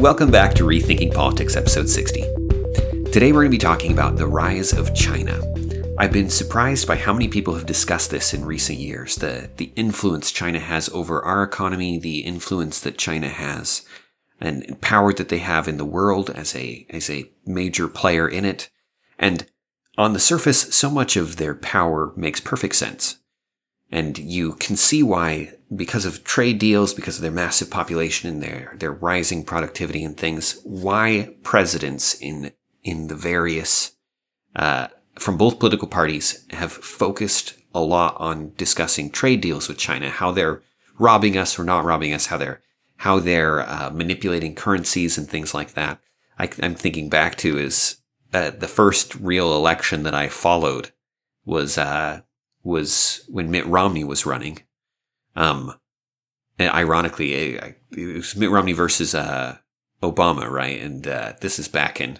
Welcome back to Rethinking Politics, episode 60. Today we're going to be talking about the rise of China. I've been surprised by how many people have discussed this in recent years the, the influence China has over our economy, the influence that China has, and power that they have in the world as a, as a major player in it. And on the surface, so much of their power makes perfect sense. And you can see why, because of trade deals, because of their massive population and their, their rising productivity and things, why presidents in, in the various, uh, from both political parties have focused a lot on discussing trade deals with China, how they're robbing us or not robbing us, how they're, how they're uh, manipulating currencies and things like that. I, am thinking back to is uh, the first real election that I followed was uh, was when Mitt Romney was running. Um, ironically, it, it, was Mitt Romney versus uh, Obama, right? And uh, this is back in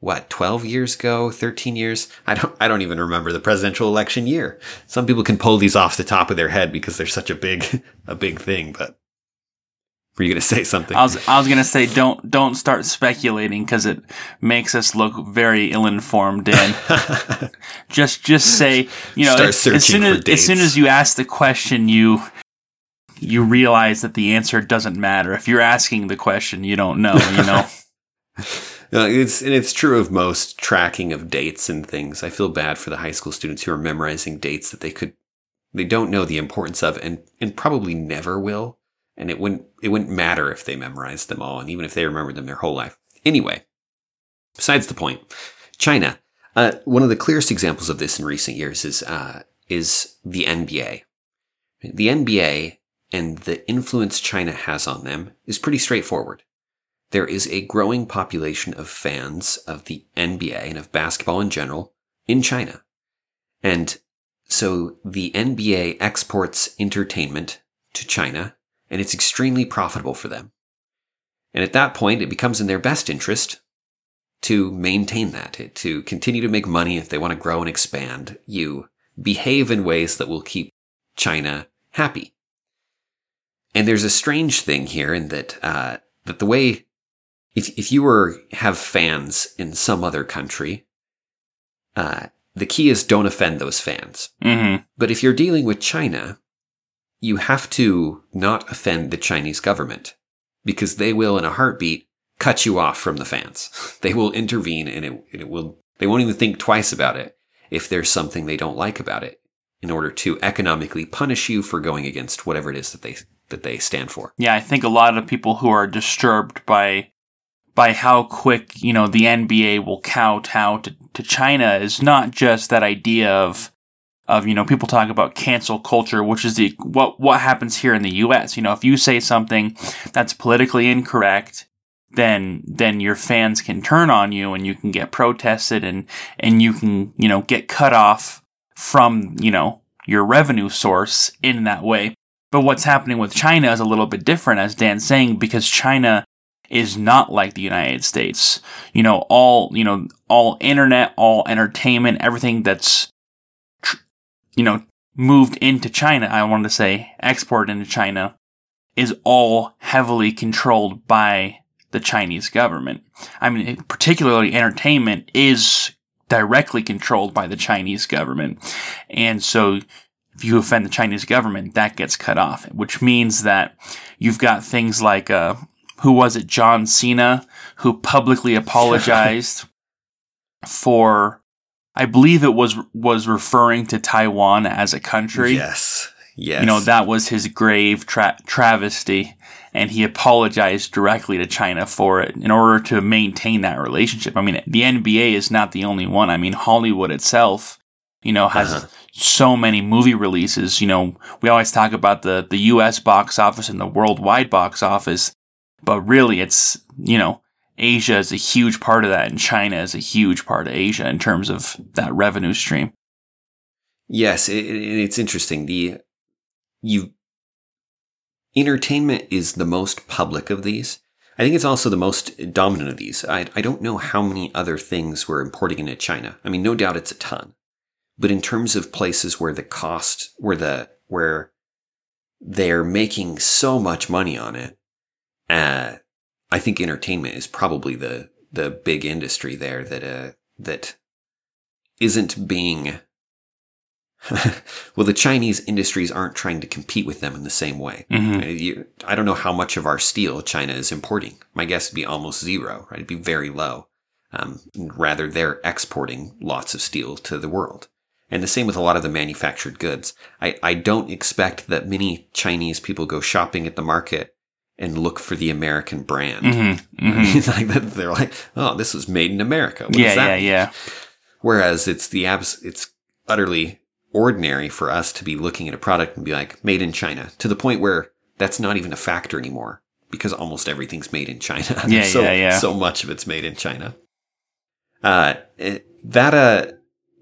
what 12 years ago 13 years i don't i don't even remember the presidential election year some people can pull these off the top of their head because they're such a big a big thing but were you going to say something? I was I was going to say don't don't start speculating because it makes us look very ill informed. And just just say you know as soon as as soon as you ask the question, you you realize that the answer doesn't matter. If you're asking the question, you don't know. You know. it's and it's true of most tracking of dates and things. I feel bad for the high school students who are memorizing dates that they could they don't know the importance of and and probably never will and it wouldn't it wouldn't matter if they memorized them all, and even if they remembered them their whole life. Anyway, besides the point, China. Uh, one of the clearest examples of this in recent years is uh, is the NBA. The NBA and the influence China has on them is pretty straightforward. There is a growing population of fans of the NBA and of basketball in general in China. And so the NBA exports entertainment to China and it's extremely profitable for them. And at that point, it becomes in their best interest to maintain that, to continue to make money if they want to grow and expand. You behave in ways that will keep China happy. And there's a strange thing here in that, uh, that the way, if, if you were, have fans in some other country, uh, the key is don't offend those fans. Mm-hmm. But if you're dealing with China, you have to not offend the Chinese government because they will, in a heartbeat, cut you off from the fans. They will intervene and it, and it will, they won't even think twice about it if there's something they don't like about it in order to economically punish you for going against whatever it is that they, that they stand for. Yeah, I think a lot of people who are disturbed by by how quick, you know, the NBA will kowtow to, to China is not just that idea of of you know people talk about cancel culture which is the what what happens here in the US you know if you say something that's politically incorrect then then your fans can turn on you and you can get protested and and you can you know get cut off from you know your revenue source in that way but what's happening with China is a little bit different as Dan's saying because China is not like the United States. You know, all, you know, all internet, all entertainment, everything that's you know, moved into China, I wanted to say export into China, is all heavily controlled by the Chinese government. I mean, particularly entertainment is directly controlled by the Chinese government. And so if you offend the Chinese government, that gets cut off, which means that you've got things like, uh, who was it? John Cena, who publicly apologized for I believe it was was referring to Taiwan as a country. Yes. Yes. You know, that was his grave tra- travesty and he apologized directly to China for it in order to maintain that relationship. I mean, the NBA is not the only one. I mean, Hollywood itself, you know, has uh-huh. so many movie releases. You know, we always talk about the the US box office and the worldwide box office, but really it's, you know, Asia is a huge part of that, and China is a huge part of Asia in terms of that revenue stream. Yes, it, it's interesting. The you entertainment is the most public of these. I think it's also the most dominant of these. I, I don't know how many other things we're importing into China. I mean, no doubt it's a ton, but in terms of places where the cost, where the where they're making so much money on it, uh, I think entertainment is probably the the big industry there that uh that isn't being well the Chinese industries aren't trying to compete with them in the same way. Mhm. Right? You- I don't know how much of our steel China is importing. My guess would be almost zero, right? It'd be very low. Um, rather, they're exporting lots of steel to the world. And the same with a lot of the manufactured goods. I, I don't expect that many Chinese people go shopping at the market and look for the American brand. Mm-hmm. Mm-hmm. like they're like, oh, this was made in America. What Yeah, that yeah, mean?" yeah. Whereas it's the abs, it's utterly ordinary for us to be looking at a product and be like, made in China, to the point where that's not even a factor anymore because almost everything's made in China. Yeah, so, yeah, yeah. So much of it's made in China. Uh, it- that, uh,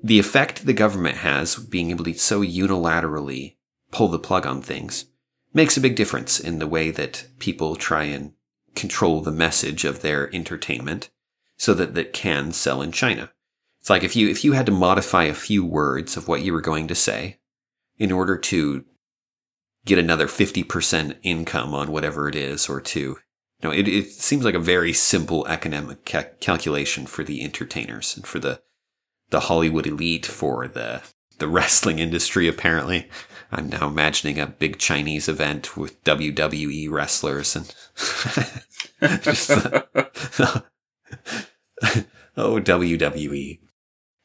the effect the government has being able to so unilaterally pull the plug on things makes a big difference in the way that people try and control the message of their entertainment so that that can sell in China. It's like if you if you had to modify a few words of what you were going to say in order to get another 50% income on whatever it is or to you know it, it seems like a very simple economic ca- calculation for the entertainers and for the the Hollywood elite for the the wrestling industry apparently. I'm now imagining a big Chinese event with WWE wrestlers and just the- oh WWE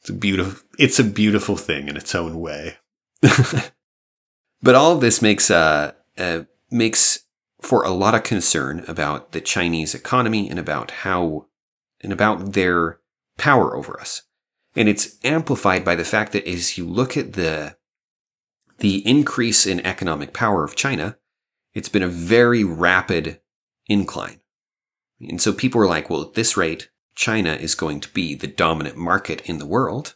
it's a beautiful it's a beautiful thing in its own way. But all of this makes uh, uh makes for a lot of concern about the Chinese economy and about how and about their power over us and it's amplified by the fact that as you look at the the increase in economic power of China, it's been a very rapid incline. And so people are like, well, at this rate, China is going to be the dominant market in the world,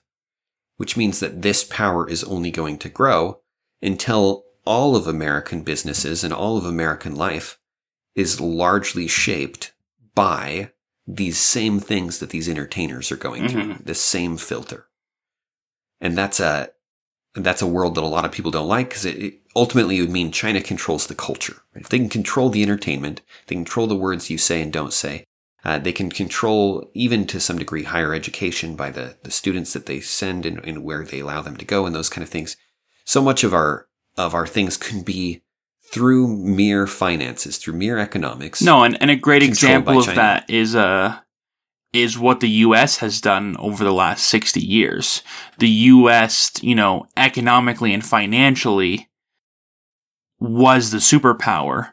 which means that this power is only going to grow until all of American businesses and all of American life is largely shaped by these same things that these entertainers are going through, Mhm. this same filter. And that's a, that's a world that a lot of people don't like because it, it ultimately it would mean China controls the culture. If they can control the entertainment, they control the words you say and don't say. Uh, they can control, even to some degree, higher education by the, the students that they send and, and where they allow them to go and those kind of things. So much of our of our things can be through mere finances, through mere economics. No, and, and a great example of China. that is uh is what the US has done over the last 60 years. The US, you know, economically and financially was the superpower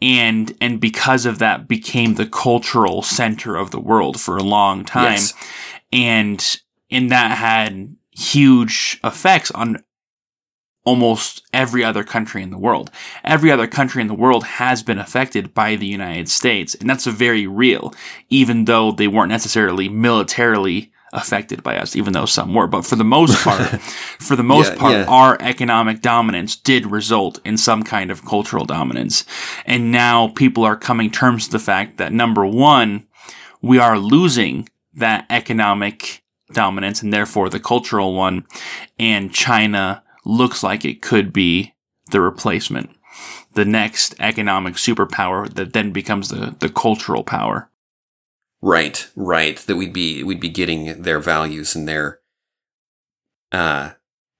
and and because of that became the cultural center of the world for a long time Yes. and and that had huge effects on almost every other country in the world. Every other country in the world has been affected by the United States, and that's a very real, even though they weren't necessarily militarily affected by us, even though some were. But for the most part, for the most Yeah, part, yeah. our economic dominance did result in some kind of cultural dominance. And now people are coming terms to the fact that number one, we are losing that economic dominance and therefore the cultural one, and China looks like it could be the replacement, the next economic superpower that then becomes the, the cultural power. Right, right. That we'd be we'd be getting their values and their uh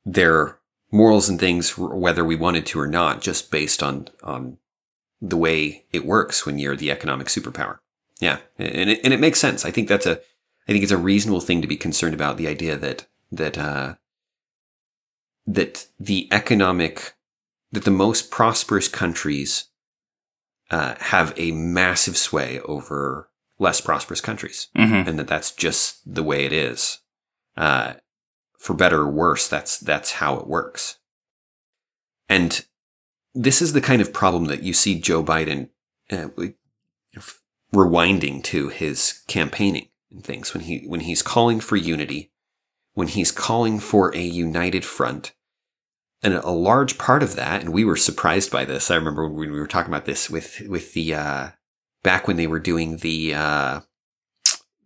their morals and things whether we wanted to or not just based on on the way it works when you're the economic superpower. Yeah, and it, and it makes sense. I think that's a I think it's a reasonable thing to be concerned about the idea that that uh that the economic that the most prosperous countries uh, have a massive sway over less prosperous countries, Mm-hmm. and that that's just the way it is. Uh, for better or worse, that's that's how it works. And this is the kind of problem that you see Joe Biden uh, rewinding to his campaigning and things when he when he's calling for unity, when he's calling for a united front. And a large part of that, and we were surprised by this. I remember when we were talking about this with with the uh, back when they were doing the uh,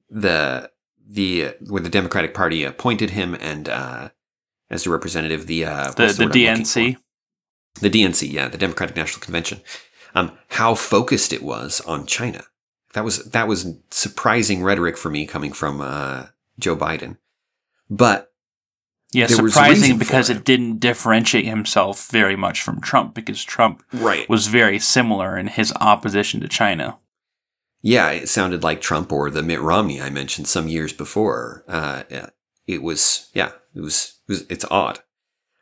the the where the Democratic Party appointed him and uh, as a representative, the uh, The, the looking DNC. the DNC, yeah, the Democratic National Convention, um, how focused it was on China. that was that was surprising rhetoric for me coming from uh, Joe Biden. But yeah, surprising because it it. didn't differentiate himself very much from Trump because Trump right, was very similar in his opposition to China. yeah, it sounded like Trump or the Mitt Romney I mentioned some years before. Uh, it was yeah, it was, it was it's odd.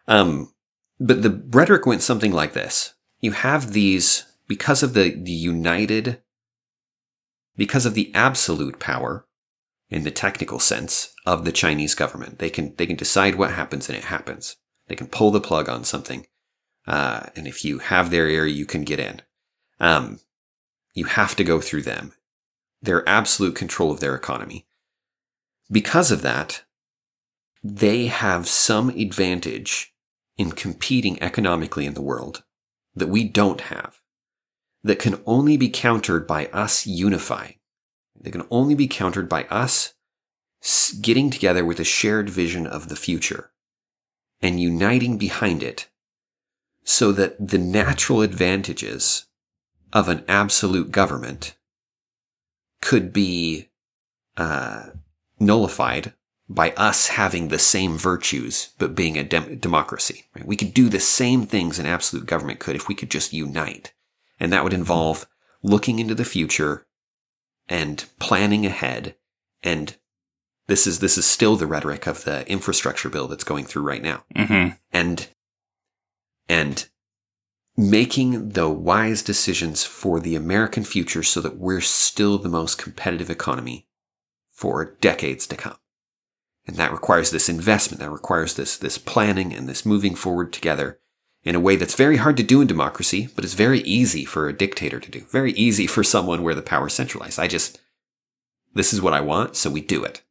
Um, but the rhetoric went something like this: You have these because of the the united, because of the absolute power in the technical sense of the Chinese government. They can they can decide what happens and it happens. They can pull the plug on something, uh, and if you have their ear, you can get in. Um, you have to go through them. Their absolute control of their economy. Because of that, they have some advantage in competing economically in the world that we don't have, that can only be countered by us unifying. They can only be countered by us getting together with a shared vision of the future and uniting behind it so that the natural advantages of an absolute government could be uh, nullified by us having the same virtues but being a dem- democracy. Right? We could do the same things an absolute government could if we could just unite. And that would involve looking into the future and planning ahead. And this is, this is still the rhetoric of the infrastructure bill that's going through right now. hmm And, and making the wise decisions for the American future so that we're still the most competitive economy for decades to come. And that requires this investment, that requires this, this planning and this moving forward together in a way that's very hard to do in democracy, but it's very easy for a dictator to do. Very easy for someone where the power is centralized. I just, this is what I want, so we do it.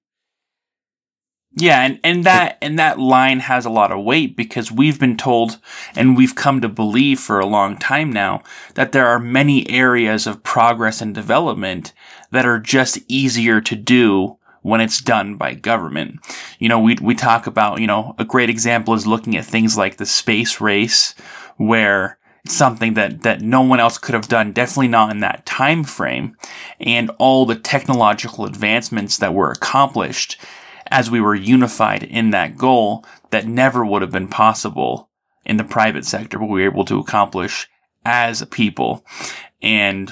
Yeah, and, and that and that line has a lot of weight because we've been told and we've come to believe for a long time now that there are many areas of progress and development that are just easier to do when it's done by government. You know, we we talk about, you know, a great example is looking at things like the space race where something that that no one else could have done, definitely not in that time frame, and all the technological advancements that were accomplished as we were unified in that goal that never would have been possible in the private sector, but we were able to accomplish as a people. And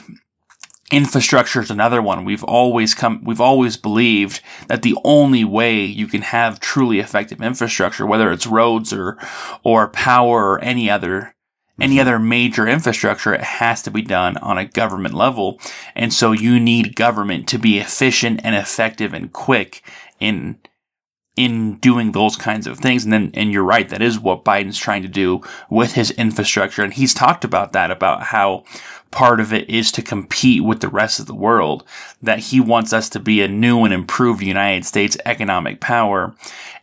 infrastructure is another one. We've always come, we've always believed that the only way you can have truly effective infrastructure, whether it's roads or, or power or any other any mm-hmm. other major infrastructure, it has to be done on a government level. And so you need government to be efficient and effective and quick in in doing those kinds of things. And then, and you're right, that is what Biden's trying to do with his infrastructure. And he's talked about that, about how part of it is to compete with the rest of the world, that he wants us to be a new and improved United States economic power.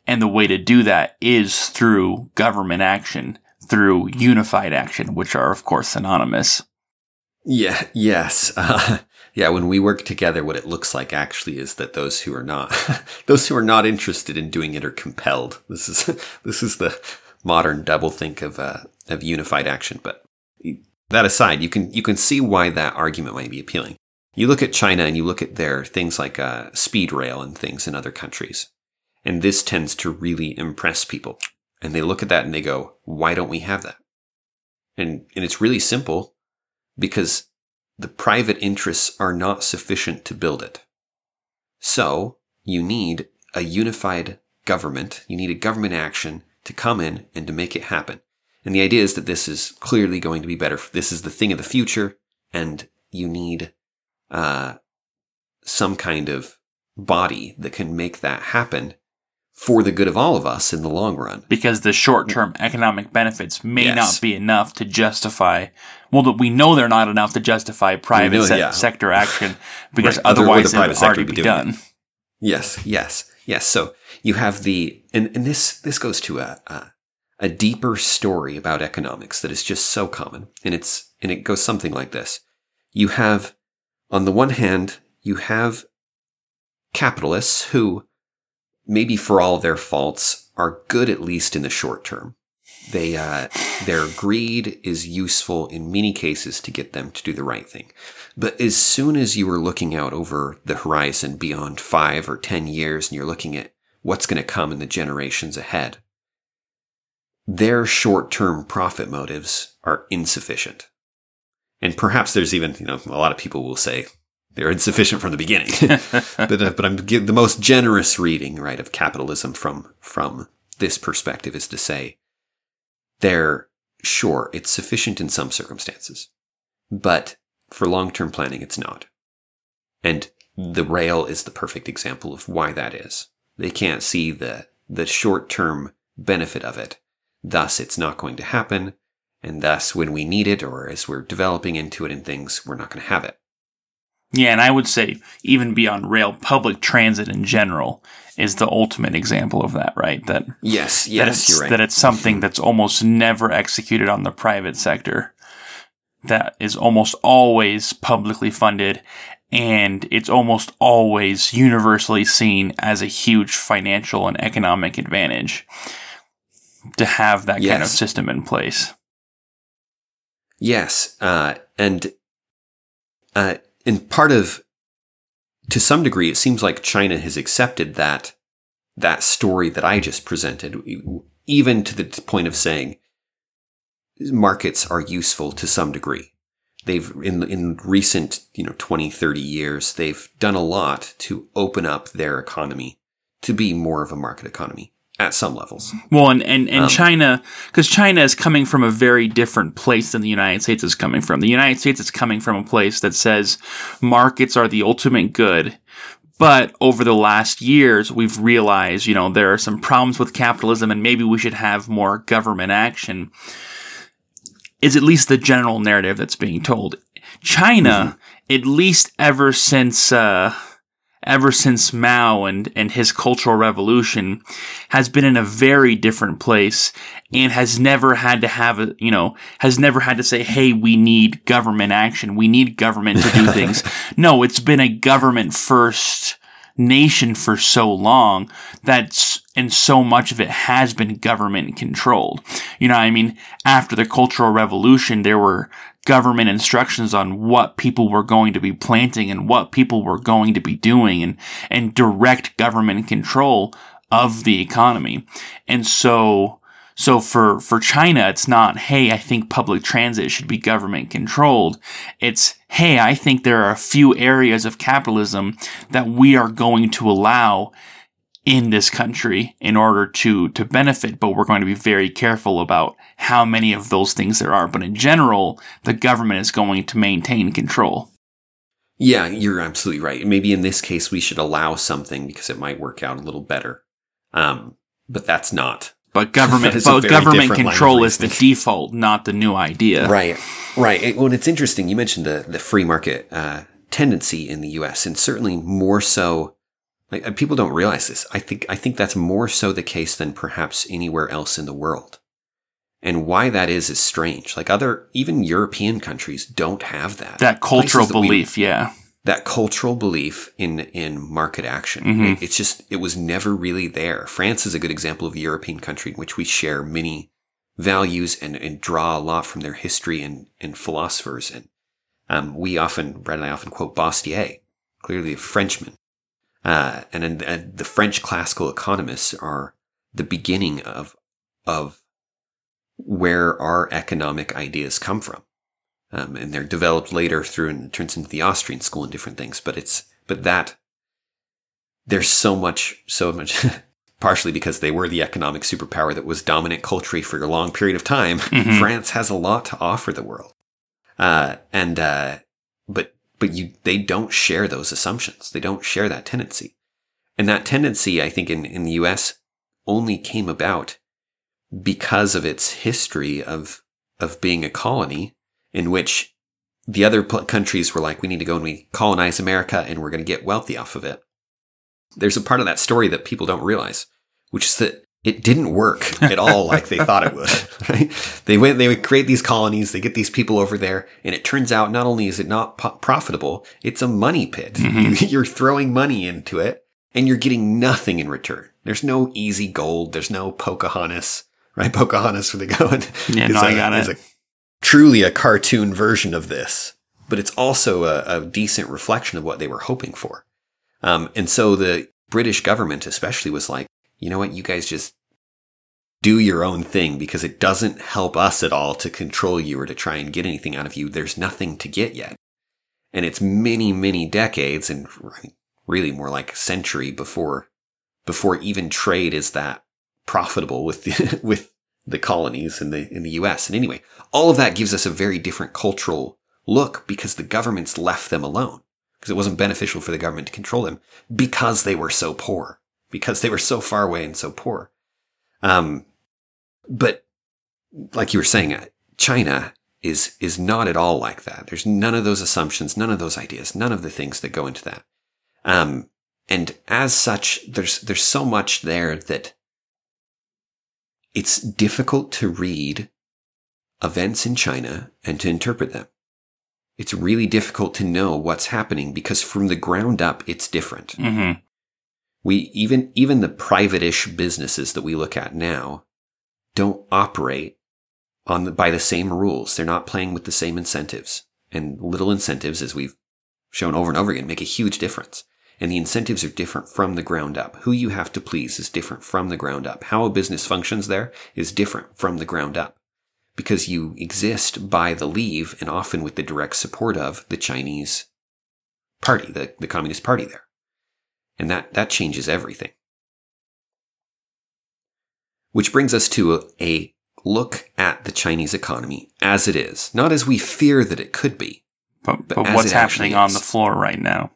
And the way to do that is through government action, through unified action, which are, of course, synonymous. Yeah, yes. Uh, yeah, when we work together, what it looks like actually is that those who are not, those who are not interested in doing it are compelled. This is, this is the modern doublethink of, uh, of unified action. But that aside, you can, you can see why that argument might be appealing. You look at China and you look at their things like, uh, speed rail and things in other countries. And this tends to really impress people. And they look at that and they go, why don't we have that? And, and it's really simple because the private interests are not sufficient to build it. So you need a unified government. You need a government action to come in and to make it happen. And the idea is that this is clearly going to be better. This is the thing of the future and you need, uh, some kind of body that can make that happen for the good of all of us in the long run. Because the short term economic benefits may Yes. not be enough to justify, well, that we know they're not enough to justify private know, se- yeah. sector action because Right. Other- the otherwise it private would sector already would be be doing it. done. Yes, yes, yes. So you have the, and, and this, this goes to a, a, a deeper story about economics that is just so common. And it's, and it goes something like this. You have, on the one hand, you have capitalists who, maybe for all their faults, are good at least in the short term. They, uh, their greed is useful in many cases to get them to do the right thing. But as soon as you are looking out over the horizon beyond five or 10 years and you're looking at what's going to come in the generations ahead, their short term profit motives are insufficient. And perhaps there's even, you know, a lot of people will say they're insufficient from the beginning. but, uh, but I'm the most generous reading, right, of capitalism from, from this perspective is to say they're sure it's sufficient in some circumstances, but for long term planning, it's not. And the rail is the perfect example of why that is. They can't see the, the short term benefit of it. Thus, it's not going to happen. And thus, when we need it or as we're developing into it and things, we're not going to have it. Yeah, and I would say even beyond rail, public transit in general is the ultimate example of that, right? That yes, yes, that it's, you're right. That it's something that's almost never executed on the private sector. That is almost always publicly funded, and it's almost always universally seen as a huge financial and economic advantage to have that yes. kind of system in place. Yes, uh, and uh, and part of to some degree, it seems like China has accepted that that story that I just presented, even to the point of saying markets are useful to some degree. They've in in recent, you know, 20, 30 years, they've done a lot to open up their economy to be more of a market economy at some levels. Well, and and, and um, China, because China is coming from a very different place than the United States is coming from. The United States is coming from a place that says markets are the ultimate good. But over the last years, we've realized, you know, there are some problems with capitalism and maybe we should have more government action. Is at least the general narrative that's being told. China, mm-hmm. at least ever since, uh, ever since Mao and, and his cultural revolution has been in a very different place and has never had to have a, you know, has never had to say, Hey, we need government action. We need government to do things. no, it's been a government first nation for so long that's and so much of it has been government controlled. You know, I mean, after the Cultural Revolution, there were government instructions on what people were going to be planting and what people were going to be doing and, and direct government control of the economy. And so, so for, for China, it's not, hey, I think public transit should be government controlled. It's, hey, I think there are a few areas of capitalism that we are going to allow in this country in order to to benefit but we're going to be very careful about how many of those things there are. But in general the government is going to maintain control. Yeah you're absolutely right. Maybe in this case we should allow something because it might work out a little better. Um, but that's not. But government but government control is the default not the new idea. Right right. Well it's interesting. You mentioned the the free market uh, tendency in the US and certainly more so like people don't realize this. I think I think that's more so the case than perhaps anywhere else in the world. And why that is is strange. Like other even European countries don't have that. That cultural belief, we, yeah. That cultural belief in in market action. Mm-hmm. It, it's just it was never really there. France is a good example of a European country in which we share many values and, and draw a lot from their history and, and philosophers. And um, we often, Brad and I often quote Bastiat, clearly a Frenchman, uh, and, and the French classical economists are the beginning of of where our economic ideas come from. Um, and they're developed later through and it turns into the Austrian school and different things. But it's, but that there's so much, so much, partially because they were the economic superpower that was dominant culturally for a long period of time. Mm-hmm. France has a lot to offer the world. Uh, and, uh, but but you, they don't share those assumptions. They don't share that tendency. And that tendency, I think in, in the US only came about because of its history of, of being a colony in which the other countries were like, we need to go and we colonize America and we're going to get wealthy off of it. There's a part of that story that people don't realize, which is that it didn't work at all like they thought it would. Right? They went, they would create these colonies, they get these people over there, and it turns out not only is it not po- profitable, it's a money pit. Mm-hmm. You're throwing money into it, and you're getting nothing in return. There's no easy gold. There's no Pocahontas, right? Pocahontas, where they go and Yeah, no, I a- got is it. a- truly a cartoon version of this, but it's also a, a decent reflection of what they were hoping for. Um, and so the British government, especially, was like, you know what, you guys just do your own thing because it doesn't help us at all to control you or to try and get anything out of you. There's nothing to get yet. And it's many, many decades and really more like a century before, before even trade is that profitable with the, with the colonies in the, in the US. And anyway, all of that gives us a very different cultural look because the governments left them alone because it wasn't beneficial for the government to control them because they were so poor, because they were so far away and so poor. Um, but like you were saying, uh, China is, is not at all like that. There's none of those assumptions, none of those ideas, none of the things that go into that. Um, and as such, there's, there's so much there that it's difficult to read events in China and to interpret them. It's really difficult to know what's happening because from the ground up, it's different. Mm-hmm. We even, even the private-ish businesses that we look at now don't operate on the, by the same rules. They're not playing with the same incentives and little incentives, as we've shown over and over again, make a huge difference. And the incentives are different from the ground up. Who you have to please is different from the ground up. How a business functions there is different from the ground up because you exist by the leave and often with the direct support of the Chinese party, the, the Communist Party there. And that, that changes everything. Which brings us to a, a look at the Chinese economy as it is, not as we fear that it could be. But, But but what's happening on the floor right now?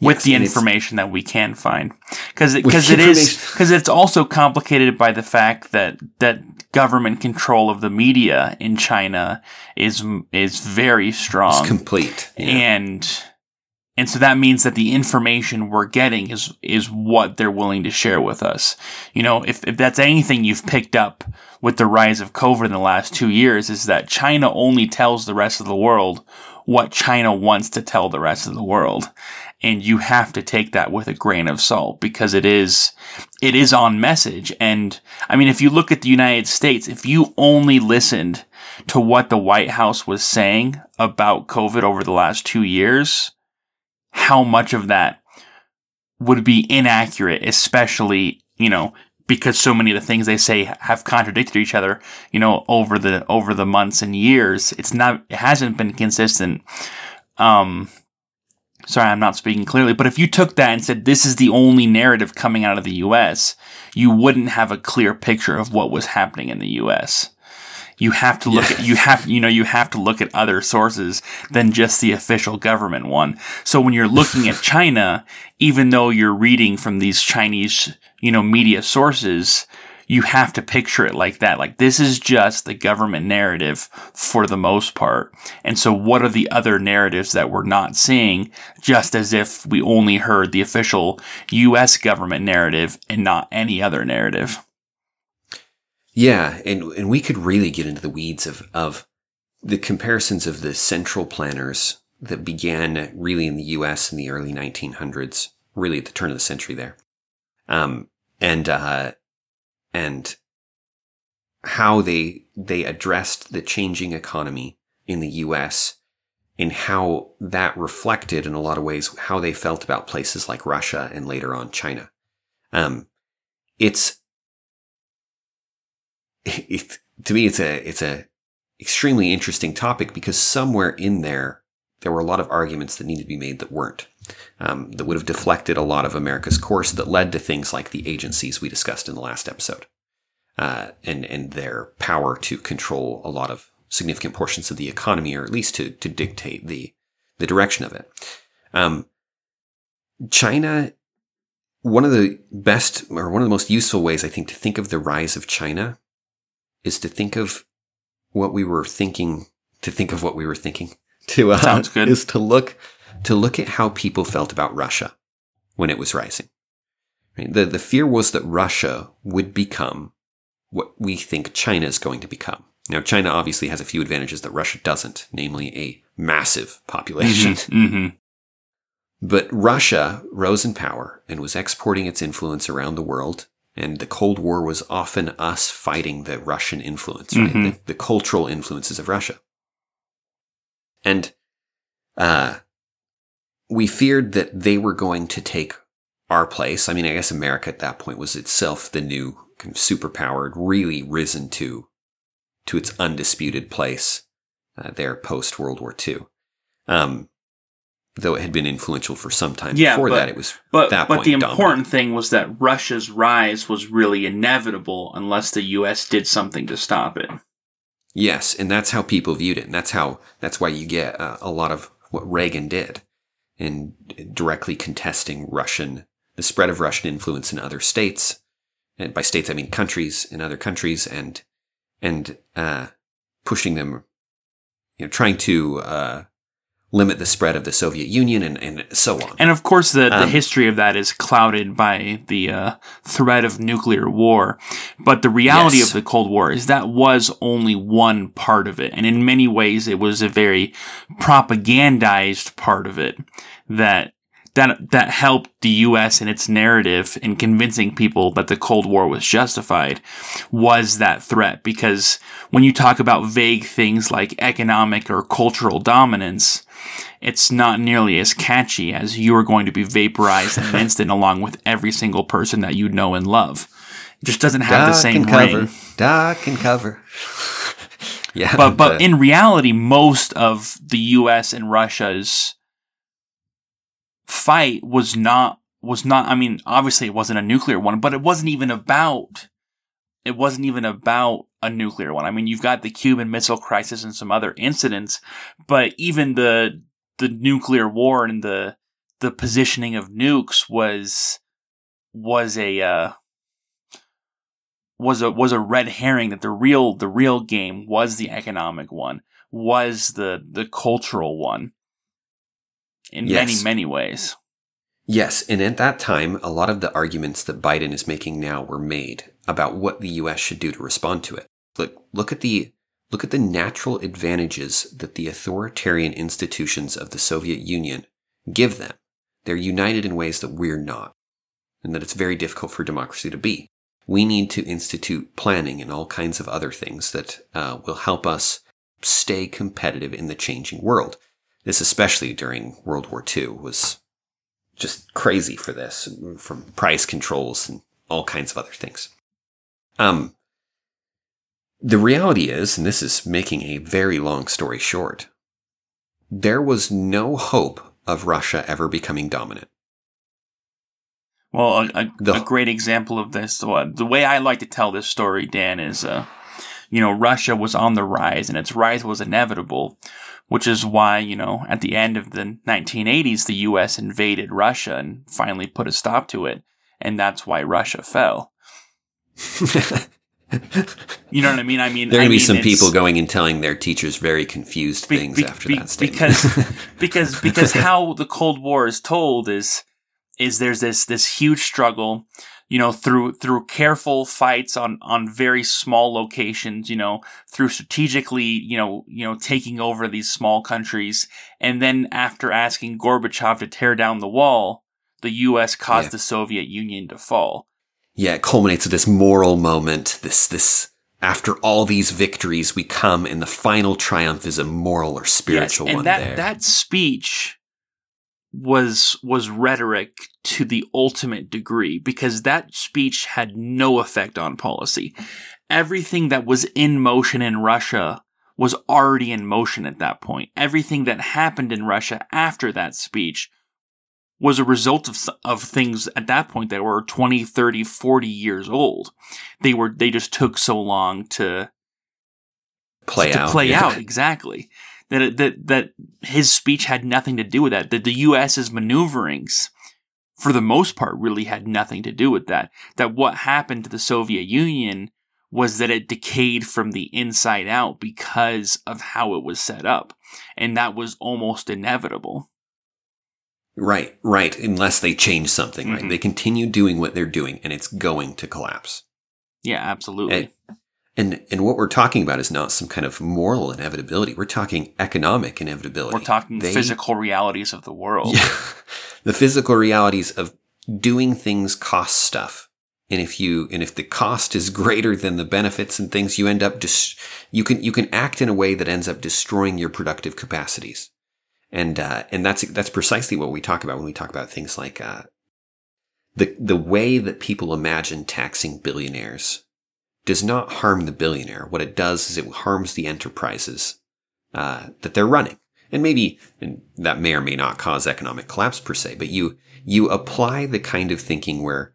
With Yes, the information that we can find, because because it is because it's also complicated by the fact that that government control of the media in China is is very strong. It's complete. Yeah. and and so that means that the information we're getting is is what they're willing to share with us. You know, if if that's anything you've picked up with the rise of COVID in the last two years, is that China only tells the rest of the world what China wants to tell the rest of the world. And you have to take that with a grain of salt because it is, it is on message. And I mean, if you look at the United States, if you only listened to what the White House was saying about COVID over the last two years, how much of that would be inaccurate, especially, you know, because so many of the things they say have contradicted each other, you know, over the over the months and years. It's not it hasn't been consistent. Um sorry, I'm not speaking clearly, but if you took that and said this is the only narrative coming out of the US, you wouldn't have a clear picture of what was happening in the US. You have to look Yeah. at you have you know you have to look at other sources than just the official government one. So when you're looking at China, even though you're reading from these Chinese, you know, media sources, you have to picture it like that. Like this is just the government narrative for the most part. And so what are the other narratives that we're not seeing just as if we only heard the official US government narrative and not any other narrative? Yeah, and and we could really get into the weeds of of the comparisons of the central planners that began really in the U.S. in the early 1900s, really at the turn of the century there, um, and uh, and how they they addressed the changing economy in the U.S. and how that reflected in a lot of ways how they felt about places like Russia and later on China. Um, it's it, to me, it's a it's a extremely interesting topic because somewhere in there there were a lot of arguments that needed to be made that weren't. Um, that would have deflected a lot of America's course that led to things like the agencies we discussed in the last episode, uh, and and their power to control a lot of significant portions of the economy, or at least to to dictate the the direction of it. Um, China one of the best or one of the most useful ways I think to think of the rise of China is to think of what we were thinking to think of what we were thinking to uh, Sounds good. is to look to look at how people felt about Russia when it was rising. Right? The the fear was that Russia would become what we think China is going to become. Now China obviously has a few advantages that Russia doesn't, namely a massive population. hmm But Russia rose in power and was exporting its influence around the world And the Cold War was often us fighting the Russian influence, right? Mhm. The, the cultural influences of Russia. And uh, we feared that they were going to take our place. I mean, I guess America at that point was itself the new kind of superpower, really risen to to its undisputed place uh, there post World War II. Um, though it had been influential for some time Yeah, before but- that, it was But that but the dominant. important thing was that Russia's rise was really inevitable unless the U.S. did something to stop it. Yes, and that's how people viewed it, and that's how that's why you get uh, a lot of what Reagan did in directly contesting Russian the spread of Russian influence in other states, and by states I mean countries in other countries, and and uh, pushing them, you know, trying to uh, limit the spread of the Soviet Union and, and so on. And of course, the, the Um, history of that is clouded by the uh, threat of nuclear war. But the reality Yes. of the Cold War is that was only one part of it. And in many ways, it was a very propagandized part of it that. That, that helped the U.S. in its narrative in convincing people that the Cold War was justified was that threat. Because when you talk about vague things like economic or cultural dominance, it's not nearly as catchy as you are going to be vaporized in an instant along with every single person that you know and love. It just doesn't have the same and cover, ring. dark and cover. yeah, But but the- in reality, most of the U.S. and Russia's fight was not was not. I mean, obviously, it wasn't a nuclear one, but it wasn't even about. It wasn't even about a nuclear one. I mean, you've got the Cuban Missile Crisis and some other incidents, but even the the nuclear war and the the positioning of nukes was was a uh, was a was a red herring that the real the real game was the economic one was the the cultural one in Yes. many many ways Yes, and at that time, a lot of the arguments that Biden is making now were made about what the U.S. should do to respond to it. Look, look at the look at the natural advantages that the authoritarian institutions of the Soviet Union give them. They're united in ways that we're not, and that it's very difficult for democracy to be. We need to institute planning and all kinds of other things that uh, will help us stay competitive in the changing world. This, especially during World War II, was just crazy for this from price controls and all kinds of other things. Um, the reality is, and this is making a very long story short, there was no hope of Russia ever becoming dominant. well a, a, The- a great example of this the, the way i like to tell this story dan is uh you know russia was on the rise and its rise was inevitable which is why you know at the end of the 1980s the us invaded russia and finally put a stop to it and that's why russia fell you know what i mean i mean There are going to be some people going and telling their teachers very confused Be- things be- after be- that statement. because because because how the Cold War is told is is there's this this huge struggle, you know, through through careful fights on on very small locations, you know, through strategically, you know, you know, taking over these small countries, and then after asking Gorbachev to tear down the wall, the U.S. caused Yeah. the Soviet Union to fall. Yeah, it culminates with this moral moment. This this after all these victories, we come, and the final triumph is a moral or spiritual and one. that there, that speech was was rhetoric to the ultimate degree because that speech had no effect on policy. Everything that was in motion in Russia was already in motion at that point. Everything that happened in Russia after that speech was a result of of things at that point that were 20, 30, 40 years old. They were they just took so long to play to out. play yeah. out exactly that it, that that his speech had nothing to do with that that the US's maneuverings for the most part really had nothing to do with that that what happened to the Soviet Union was that it decayed from the inside out because of how it was set up and that was almost inevitable Right, right. Unless they change something, right? Mhm. They continue doing what they're doing, and it's going to collapse. yeah absolutely And and what we're talking about is not some kind of moral inevitability. We're talking economic inevitability. we're talking They- physical realities of the world Yeah, the physical realities of doing things cost stuff and if you and if the cost is greater than the benefits and things, you end up just you can you can act in a way that ends up destroying your productive capacities, and uh, and that's that's precisely what we talk about when we talk about things like uh, the the way that people imagine taxing billionaires does not harm the billionaire. What it does is it harms the enterprises uh, that they're running, and maybe and that may or may not cause economic collapse per se. But you you apply the kind of thinking where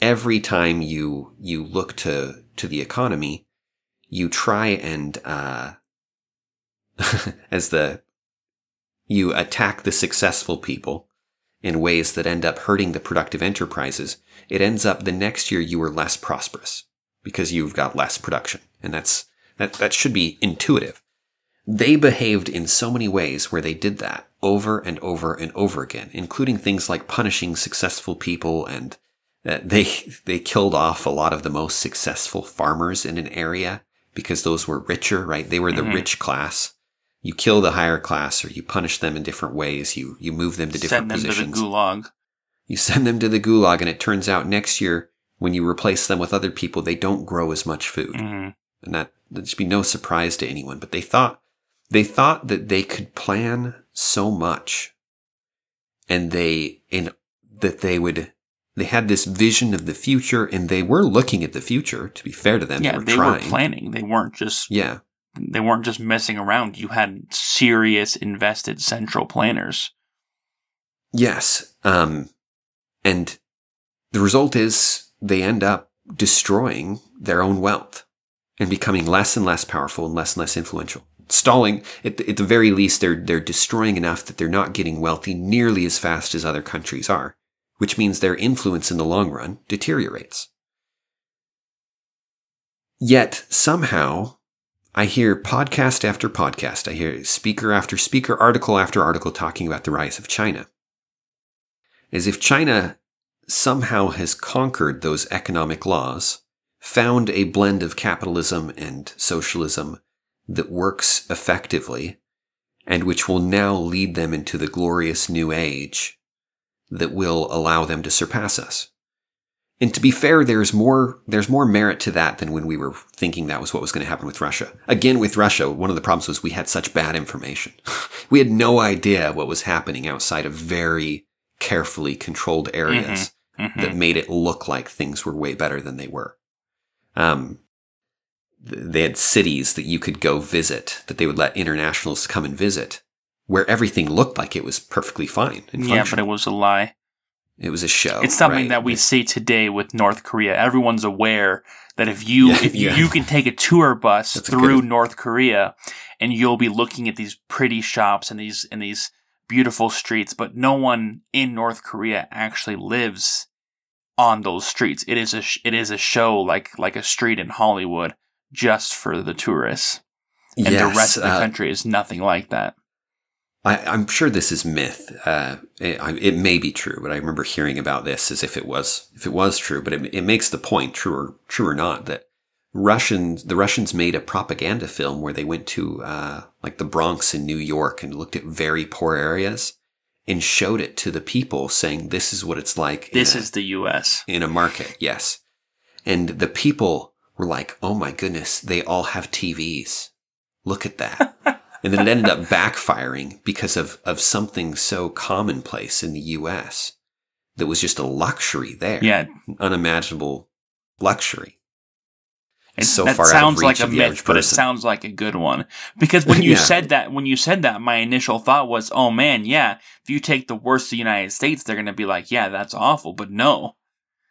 every time you you look to to the economy, you try and uh, as the you attack the successful people in ways that end up hurting the productive enterprises. It ends up the next year you are less prosperous because you've got less production, and that's that that should be intuitive. They behaved in so many ways where they did that over and over and over again, including things like punishing successful people and they they killed off a lot of the most successful farmers in an area because those were richer, right? They were the mm-hmm. rich class. You kill the higher class, or you punish them in different ways. You you move them to different send them positions. To the gulag. You send them to the gulag, and it turns out next year when you replace them with other people, they don't grow as much food, mm-hmm. and that that should be no surprise to anyone. But they thought they thought that they could plan so much, and they in that they would they had this vision of the future and they were looking at the future to be fair to them yeah they were, they were planning they weren't just yeah they weren't just messing around. You had serious invested central planners. Yes um and the result is they end up destroying their own wealth and becoming less and less powerful and less and less influential. Stalling at the, at the very least they're they're destroying enough that they're not getting wealthy nearly as fast as other countries are which means their influence in the long run deteriorates. Yet somehow I hear podcast after podcast, I hear speaker after speaker, article after article talking about the rise of China. As if China somehow has conquered those economic laws, found a blend of capitalism and socialism that works effectively, and which will now lead them into the glorious new age that will allow them to surpass us. And to be fair, there's more, there's more merit to that than when we were thinking that was what was going to happen with Russia. Again, with Russia, one of the problems was we had such bad information. we had no idea what was happening outside of very carefully controlled areas mm-hmm. Mm-hmm. that made it look like things were way better than they were. Um, they had cities that you could go visit that they would let internationals come and visit where everything looked like it was perfectly fine. yeah, but it was a lie. It was a show. It's something right? that we see today with North Korea. Everyone's aware that if you yeah, if you, yeah. you can take a tour bus That's through North Korea and you'll be looking at these pretty shops and these and these beautiful streets, but no one in North Korea actually lives on those streets. It is a it is a show like like a street in Hollywood just for the tourists. And yes, the rest of the uh, country is nothing like that. I, am sure this is myth. Uh, it, it, may be true, but I remember hearing about this as if it was if it was true. But it, it makes the point, true or true or not, that Russians the Russians made a propaganda film where they went to uh, like the Bronx in New York and looked at very poor areas and showed it to the people, saying, "This is what it's like." This is a, the U.S. in a market, yes. And the people were like, "Oh my goodness, they all have TVs. Look at that." And then it ended up backfiring because of, of something so commonplace in the US that was just a luxury there. Yeah. Unimaginable luxury. It's so that far sounds like a myth, but it sounds like a good one. Because when you yeah. said that, when you said that, my initial thought was, "Oh man, yeah. If you take the worst of the United States, they're going to be like, yeah, that's awful." But no,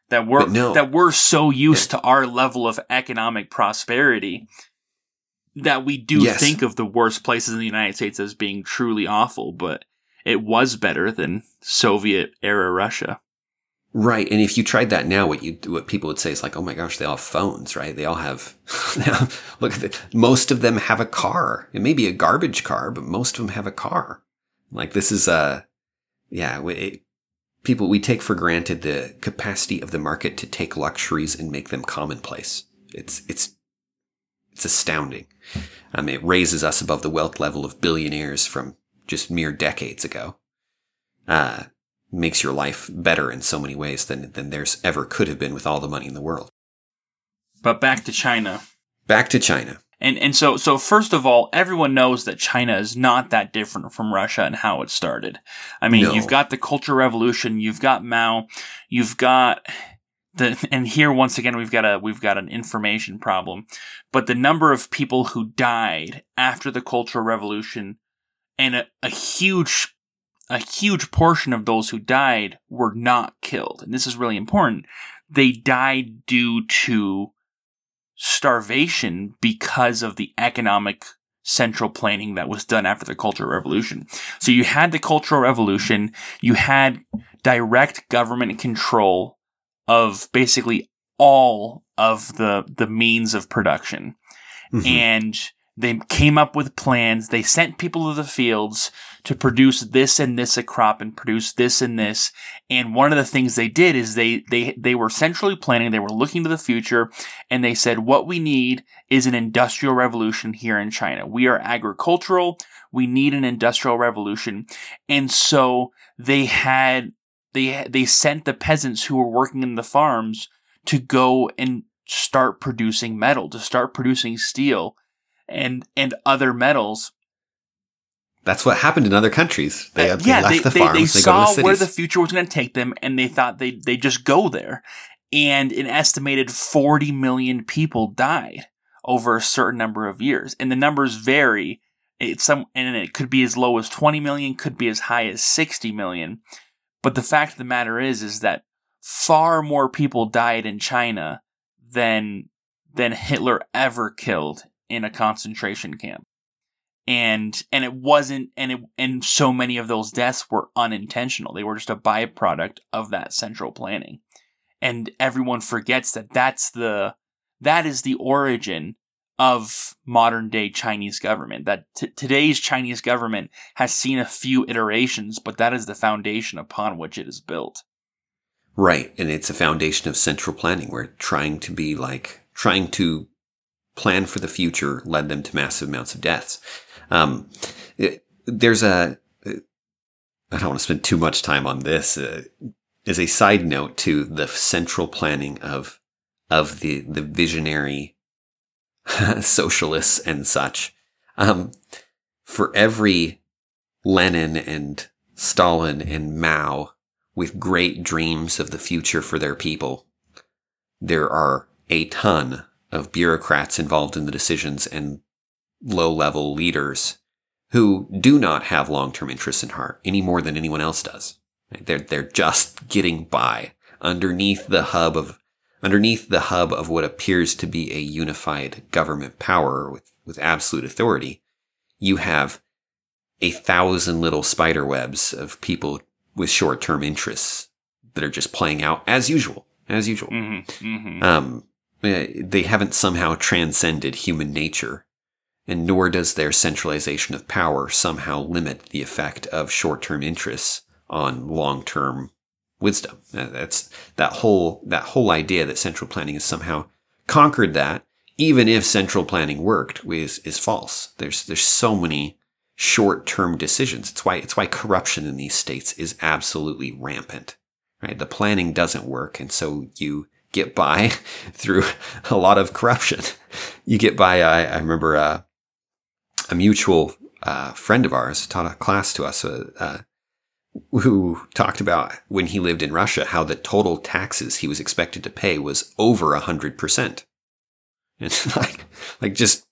that we're no. that we're so used yeah. to our level of economic prosperity that we do yes. think of the worst places in the United States as being truly awful, but it was better than Soviet era Russia. Right, and if you tried that now, what you what people would say is like, "Oh my gosh, they all have phones, right? They all have." look at the, most of them have a car. It may be a garbage car, but most of them have a car. Like this is a, yeah. It, people we take for granted the capacity of the market to take luxuries and make them commonplace. It's it's it's astounding. Um, it raises us above the wealth level of billionaires from just mere decades ago. Uh, makes your life better in so many ways than than there's ever could have been with all the money in the world. But back to China. Back to China. And and so so first of all, everyone knows that China is not that different from Russia and how it started. I mean, No. you've got the Cultural Revolution, you've got Mao, you've got the and here once again we've got a we've got an information problem. But the number of people who died after the Cultural Revolution and a, a huge a huge portion of those who died were not killed. And this is really important. They died due to starvation because of the economic central planning that was done after the Cultural Revolution. So you had the Cultural Revolution, you had direct government control of basically all of the the means of production. Mhm. And they came up with plans. They sent people to the fields to produce this and this a crop and produce this and this. And one of the things they did is they they they were centrally planning. They were looking to the future, and they said, "What we need is an industrial revolution here in China. We are agricultural. We need an industrial revolution." And so they had they they sent the peasants who were working in the farms to go and start producing metal, to start producing steel and and other metals. That's what happened in other countries. They, Uh, they yeah, left they, the farms. they They, saw go to the where the future was going to take them, and they thought they they just go there. And an estimated forty million people died over a certain number of years, and the numbers vary. It's some, and it could be as low as twenty million, could be as high as sixty million. But the fact of the matter is, is that far more people died in China than than Hitler ever killed in a concentration camp. And and it wasn't and it and so many of those deaths were unintentional. They were just a byproduct of that central planning. And everyone forgets that that's the that is the origin of modern day Chinese government. That t- today's Chinese government has seen a few iterations, but that is the foundation upon which it is built. Right. And it's a foundation of central planning where trying to be like, trying to plan for the future led them to massive amounts of deaths. Um, it- there's a, I don't want to spend too much time on this. Uh, as a side note to the central planning of, of the, the visionary socialists and such. Um, for every Lenin and Stalin and Mao with great dreams of the future for their people, there are a ton of bureaucrats involved in the decisions and low level leaders who do not have long term interests in heart any more than anyone else does. They're, they're just getting by underneath the hub of, underneath the hub of what appears to be a unified government power with, with absolute authority. You have a thousand little spider webs of people with short term interests that are just playing out as usual, as usual. Mm-hmm, mm-hmm. Um, eh, they haven't somehow transcended human nature, and nor does their centralization of power somehow limit the effect of short term interests on long term wisdom. That's that whole that whole idea that central planning has somehow conquered that, even if central planning worked, is is false. There's there's so many short term decisions. It's why it's why corruption in these states is absolutely rampant. Right? The planning doesn't work, and so you get by through a lot of corruption. You get by. I, I remember uh, a mutual uh, friend of ours taught a class to us uh, uh, who talked about when he lived in Russia how the total taxes he was expected to pay was over a hundred percent. It's like, like just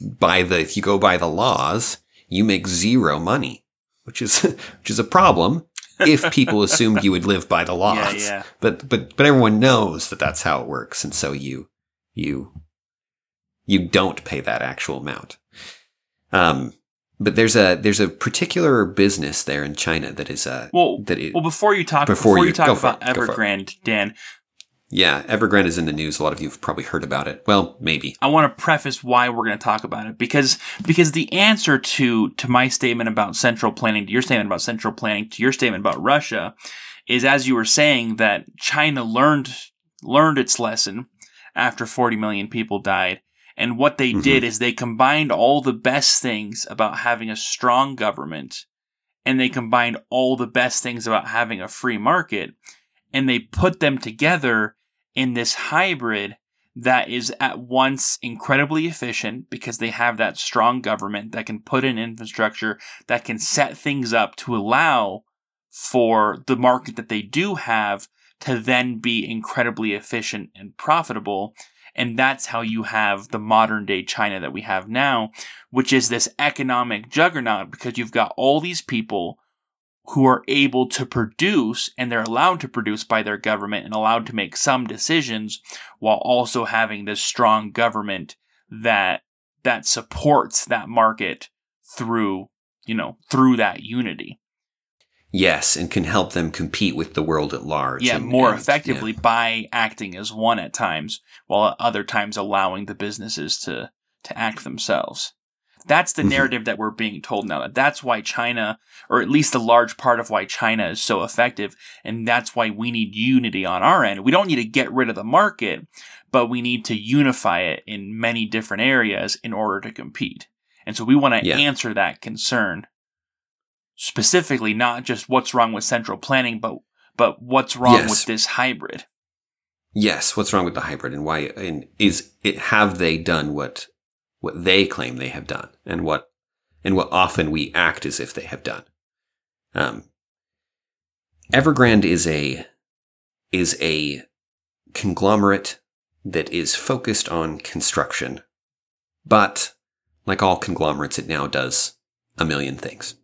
by the if you go by the laws, you make zero money, which is which is a problem if people assumed you would live by the laws. Yeah, yeah. But but but everyone knows that that's how it works, and so you you you don't pay that actual amount. Um, but there's a there's a particular business there in China that is uh Well, that well, before you talk, Before before, you- you, talk about it. Evergrande, Dan, yeah Evergrande is in the news. A lot of you have probably heard about it. Well, maybe. I want to preface why we're going to talk about it because because the answer to to my statement about central planning, to your statement about central planning, to your statement about Russia, is as you were saying that China learned learned its lesson after 40 million people died. And what they Mhm. did is they combined all the best things about having a strong government and they combined all the best things about having a free market and they put them together in this hybrid that is at once incredibly efficient because they have that strong government that can put in infrastructure that can set things up to allow for the market that they do have to then be incredibly efficient and profitable. And that's how you have the modern day China that we have now, which is this economic juggernaut because you've got all these people who are able to produce and they're allowed to produce by their government and allowed to make some decisions while also having this strong government that that supports that market through you know through that unity yes and can help them compete with the world at large yeah and, more and, effectively yeah. by acting as one at times while at other times allowing the businesses to to act themselves that's the Mhm. narrative that we're being told now. That that's why China, or at least a large part of why China is so effective, and that's why we need unity on our end. We don't need to get rid of the market, but we need to unify it in many different areas in order to compete. And so we want to Yeah. answer that concern specifically, not just what's wrong with central planning, but but what's wrong Yes. with this hybrid. yes what's wrong with the hybrid and why and is it have they done what what they claim they have done and what and what often we act as if they have done um evergrande is a is a conglomerate that is focused on construction but like all conglomerates it now does a million things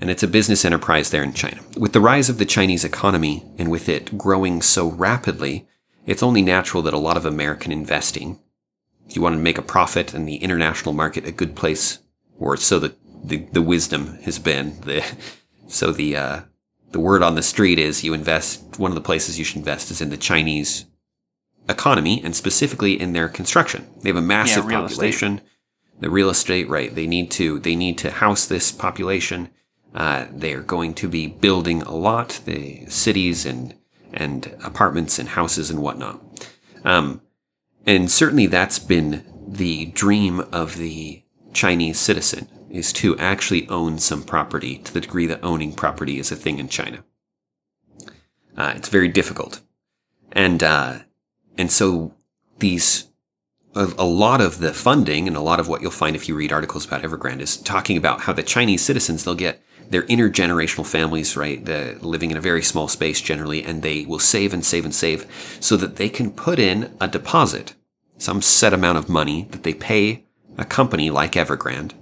and it's a business enterprise there in China. With the rise of the Chinese economy and with it growing so rapidly, it's only natural that a lot of American investing, if you want to make a profit and the international market a good place, or so the, the, the wisdom has been, the, so the, uh, the word on the street is you invest, one of the places you should invest is in the Chinese economy and specifically in their construction. They have a massive estate. population. The real estate, right? They need to, they need to house this population. Uh, they're going to be building a lot, the cities and and apartments and houses and whatnot. Um, and certainly that's been the dream of the Chinese citizen is to actually own some property to the degree that owning property is a thing in China. Uh, it's very difficult, and uh, and so these a, a lot of the funding and a lot of what you'll find if you read articles about Evergrande is talking about how the Chinese citizens they'll get their intergenerational families, right, the, living in a very small space generally, and they will save and save and save so that they can put in a deposit, some set amount of money that they pay a company like Evergrande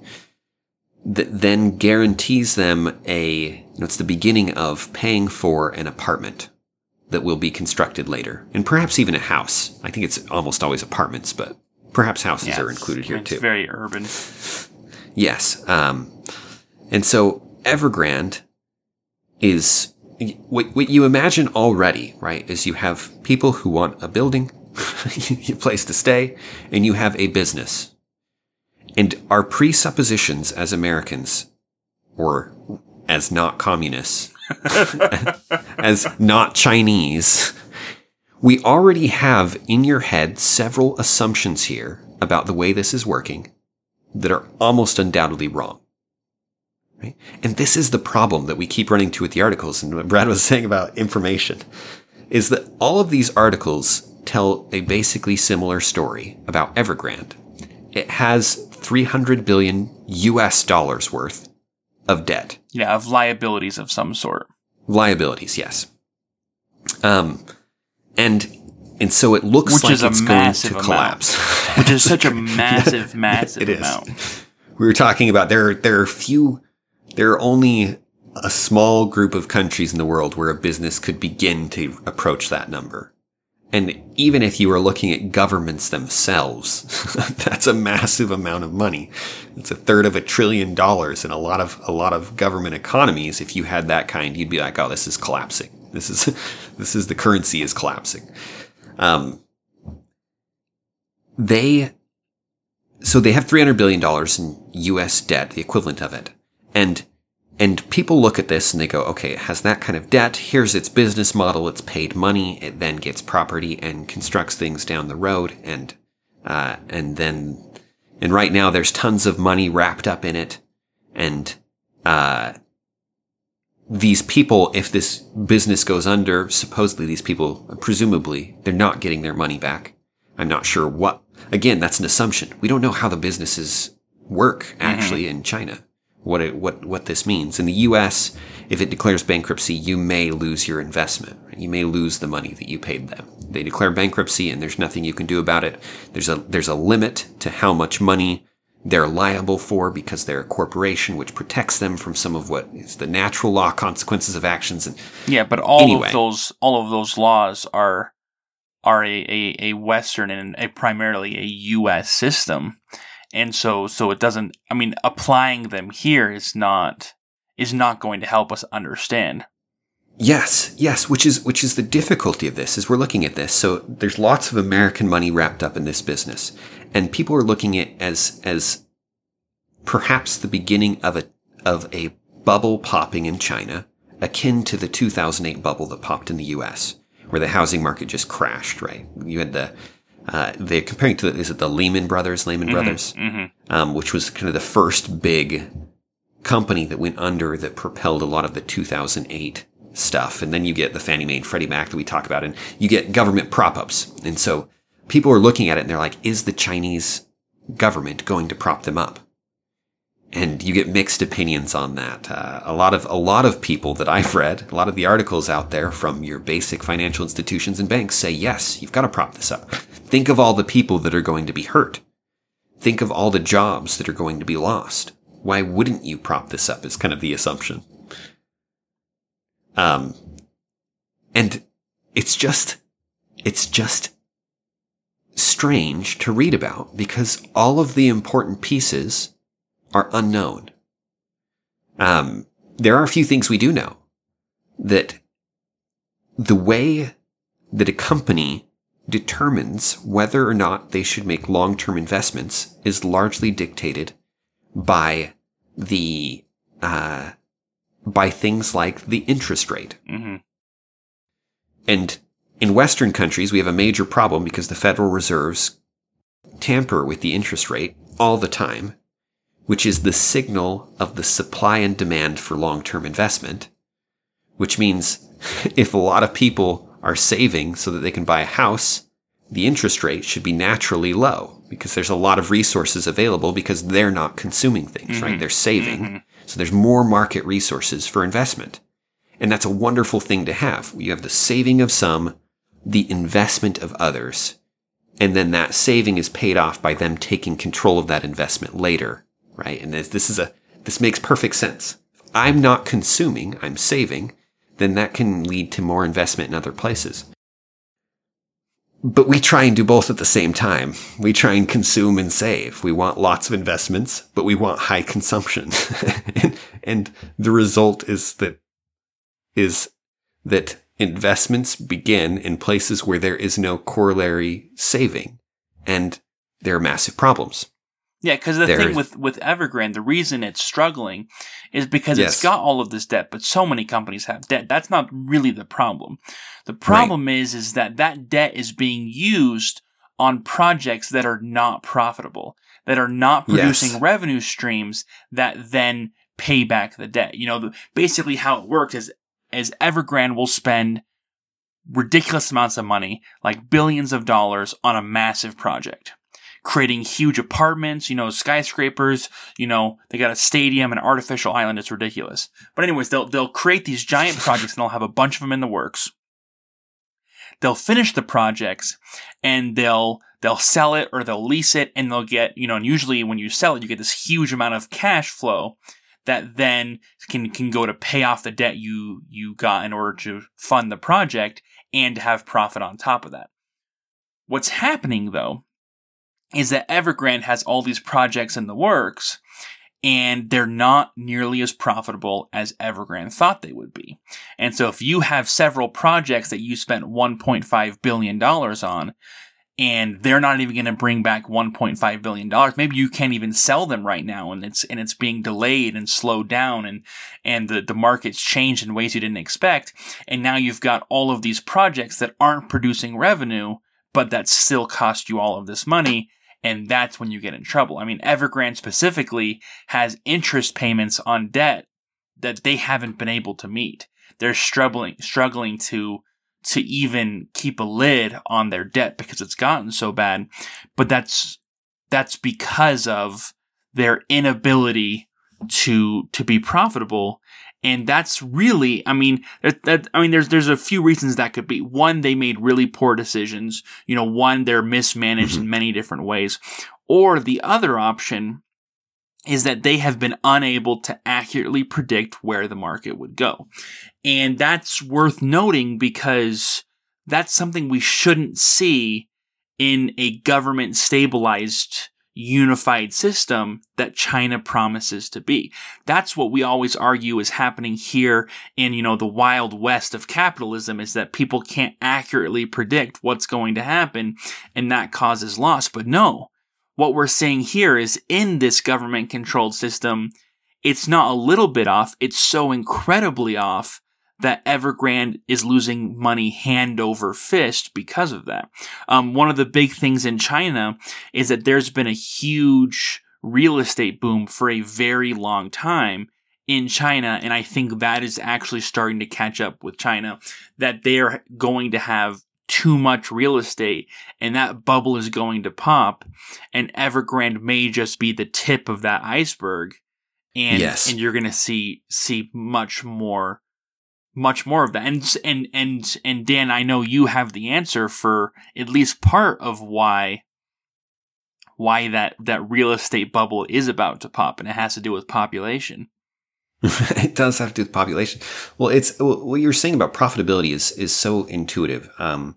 that then guarantees them a, you know, it's the beginning of paying for an apartment that will be constructed later, and perhaps even a house. I think it's almost always apartments, but perhaps houses Yeah, are included here it's too. very urban. Yes. Um, and so Evergrande is what, what you imagine already, right? Is you have people who want a building, a place to stay, and you have a business. And our presuppositions as Americans, or as not communists, as not Chinese, we already have in your head several assumptions here about the way this is working that are almost undoubtedly wrong. Right? And this is the problem that we keep running to with the articles. And what Brad was saying about information is that all of these articles tell a basically similar story about Evergrande. It has 300 billion US dollars worth of debt. Yeah, of liabilities of some sort. Liabilities, yes. Um, and, and so it looks Which like is it's going to amount. collapse. Which is such a massive, massive It is. amount. we were talking about there there are few there are only a small group of countries in the world where a business could begin to approach that number. And even if you were looking at governments themselves, that's a massive amount of money. It's a third of a trillion dollars in a lot of a lot of government economies. If you had that kind, you'd be like, "Oh, this is collapsing. This is this is the currency is collapsing." Um, they so they have 300 billion dollars in US debt, the equivalent of it. And and people look at this and they go, okay, it has that kind of debt. Here's its business model. It's paid money. It then gets property and constructs things down the road. And, uh, and then, and right now there's tons of money wrapped up in it. And, uh, these people, if this business goes under, supposedly these people, presumably, they're not getting their money back. I'm not sure what, again, that's an assumption. We don't know how the businesses work actually mm-hmm. in China. What it, what, what this means. In the US, if it declares bankruptcy, you may lose your investment. You may lose the money that you paid them. They declare bankruptcy and there's nothing you can do about it. There's a, there's a limit to how much money they're liable for because they're a corporation, which protects them from some of what is the natural law consequences of actions. And yeah, but all anyway. of those all of those laws are are a, a, a Western and a primarily a U.S. system, and so so it doesn't. I mean, applying them here is not is not going to help us understand. Yes, yes, which is which is the difficulty of this is we're looking at this. So there's lots of American money wrapped up in this business and people are looking at as as perhaps the beginning of a of a bubble popping in China, akin to the 2008 bubble that popped in the U.S., where the housing market just crashed. Right, you had the uh, they're comparing to the, is it the Lehman Brothers, Lehman mm-hmm, Brothers, mm-hmm. Um, which was kind of the first big company that went under that propelled a lot of the 2008 stuff. And then you get the Fannie Mae and Freddie Mac that we talk about, and you get government prop ups. And so people are looking at it and they're like, is the Chinese government going to prop them up? And you get mixed opinions on that. Uh, a lot of a lot of people that I've read, a lot of the articles out there from your basic financial institutions and banks say, yes, you've got to prop this up. Think of all the people that are going to be hurt. Think of all the jobs that are going to be lost. Why wouldn't you prop this up? Is kind of the assumption. Um, and it's just, it's just strange to read about because all of the important pieces are unknown. Um, there are a few things we do know that the way that a company determines whether or not they should make long-term investments is largely dictated by the uh, by things like the interest rate. Mm-hmm. And in Western countries, we have a major problem because the Federal Reserves tamper with the interest rate all the time, which is the signal of the supply and demand for long term investment. Which means if a lot of people are saving so that they can buy a house, the interest rate should be naturally low because there's a lot of resources available because they're not consuming things, mm-hmm. right? They're saving. Mm-hmm. So there's more market resources for investment. And that's a wonderful thing to have. You have the saving of some, the investment of others. And then that saving is paid off by them taking control of that investment later, right? And this, this is a, this makes perfect sense. I'm not consuming, I'm saving, then that can lead to more investment in other places. But we try and do both at the same time. We try and consume and save. We want lots of investments, but we want high consumption. and, and the result is that, is that investments begin in places where there is no corollary saving. And there are massive problems. Yeah, because the there thing with, with Evergrande, the reason it's struggling is because yes. it's got all of this debt, but so many companies have debt. That's not really the problem. The problem right. is, is that that debt is being used on projects that are not profitable, that are not producing yes. revenue streams that then pay back the debt. You know, the, basically how it works is is Evergrande will spend ridiculous amounts of money, like billions of dollars, on a massive project. Creating huge apartments, you know, skyscrapers, you know, they got a stadium, an artificial island, it's ridiculous. But anyways, they'll they'll create these giant projects and they'll have a bunch of them in the works. They'll finish the projects and they'll they'll sell it or they'll lease it and they'll get, you know, and usually when you sell it, you get this huge amount of cash flow that then can can go to pay off the debt you you got in order to fund the project and have profit on top of that. What's happening though is that Evergrande has all these projects in the works and they're not nearly as profitable as Evergrande thought they would be. And so if you have several projects that you spent $1.5 billion on, and they're not even going to bring back 1.5 billion dollars maybe you can't even sell them right now and it's and it's being delayed and slowed down and and the the market's changed in ways you didn't expect and now you've got all of these projects that aren't producing revenue but that still cost you all of this money and that's when you get in trouble i mean evergrande specifically has interest payments on debt that they haven't been able to meet. They're struggling struggling to to even keep a lid on their debt because it's gotten so bad. But that's that's because of their inability to to be profitable and that's really i mean that, that, i mean there's there's a few reasons that could be one they made really poor decisions you know one they're mismanaged mm-hmm. in many different ways or the other option is that they have been unable to accurately predict where the market would go. And that's worth noting because that's something we shouldn't see in a government stabilized unified system that China promises to be. That's what we always argue is happening here in, you know, the wild west of capitalism is that people can't accurately predict what's going to happen and that causes loss. But no, what we're saying here is in this government controlled system, it's not a little bit off, it's so incredibly off that Evergrande is losing money hand over fist because of that. Um, one of the big things in China is that there's been a huge real estate boom for a very long time in China, and I think that is actually starting to catch up with China, that they're going to have too much real estate and that bubble is going to pop and Evergrande may just be the tip of that iceberg and yes. and you're going to see see much more much more of that and and and and Dan I know you have the answer for at least part of why why that that real estate bubble is about to pop and it has to do with population it does have to do with population. Well, it's what you're saying about profitability is is so intuitive. Um,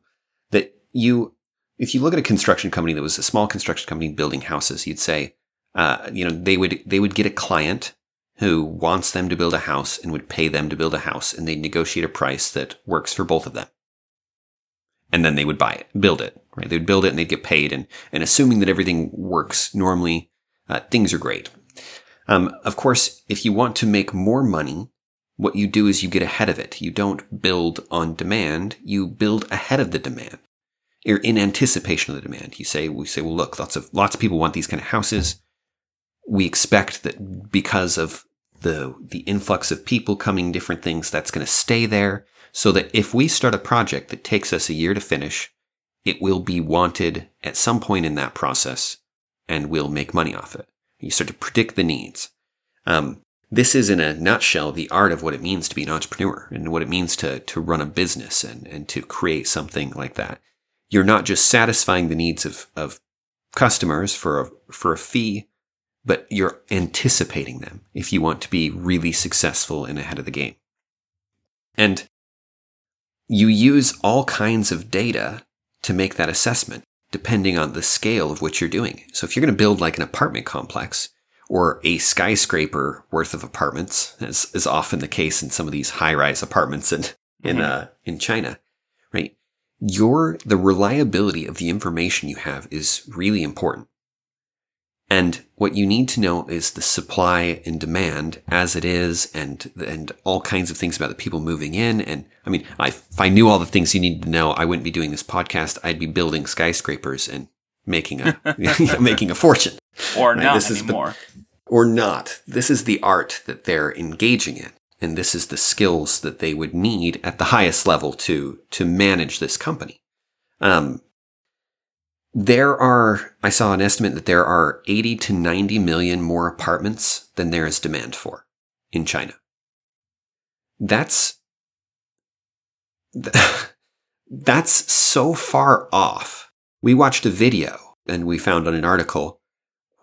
that you, if you look at a construction company that was a small construction company building houses, you'd say, uh, you know, they would they would get a client who wants them to build a house and would pay them to build a house, and they'd negotiate a price that works for both of them. And then they would buy it, build it, right? They'd build it and they'd get paid, and and assuming that everything works normally, uh, things are great. Um, of course, if you want to make more money, what you do is you get ahead of it. You don't build on demand. You build ahead of the demand. You're in anticipation of the demand. You say, we say, well, look, lots of, lots of people want these kind of houses. We expect that because of the, the influx of people coming, different things, that's going to stay there. So that if we start a project that takes us a year to finish, it will be wanted at some point in that process and we'll make money off it. You start to predict the needs. Um, this is in a nutshell the art of what it means to be an entrepreneur and what it means to, to run a business and, and to create something like that. You're not just satisfying the needs of, of customers for a, for a fee, but you're anticipating them if you want to be really successful and ahead of the game. And you use all kinds of data to make that assessment depending on the scale of what you're doing. So if you're going to build like an apartment complex or a skyscraper worth of apartments, as is often the case in some of these high-rise apartments in in mm-hmm. uh, in China, right? Your the reliability of the information you have is really important. And what you need to know is the supply and demand as it is and, and all kinds of things about the people moving in. And I mean, if I knew all the things you need to know, I wouldn't be doing this podcast. I'd be building skyscrapers and making a, making a fortune. Or right? not this anymore. The, or not. This is the art that they're engaging in. And this is the skills that they would need at the highest level to, to manage this company. Um, there are, I saw an estimate that there are 80 to 90 million more apartments than there is demand for in China. That's, that's so far off. We watched a video and we found on an article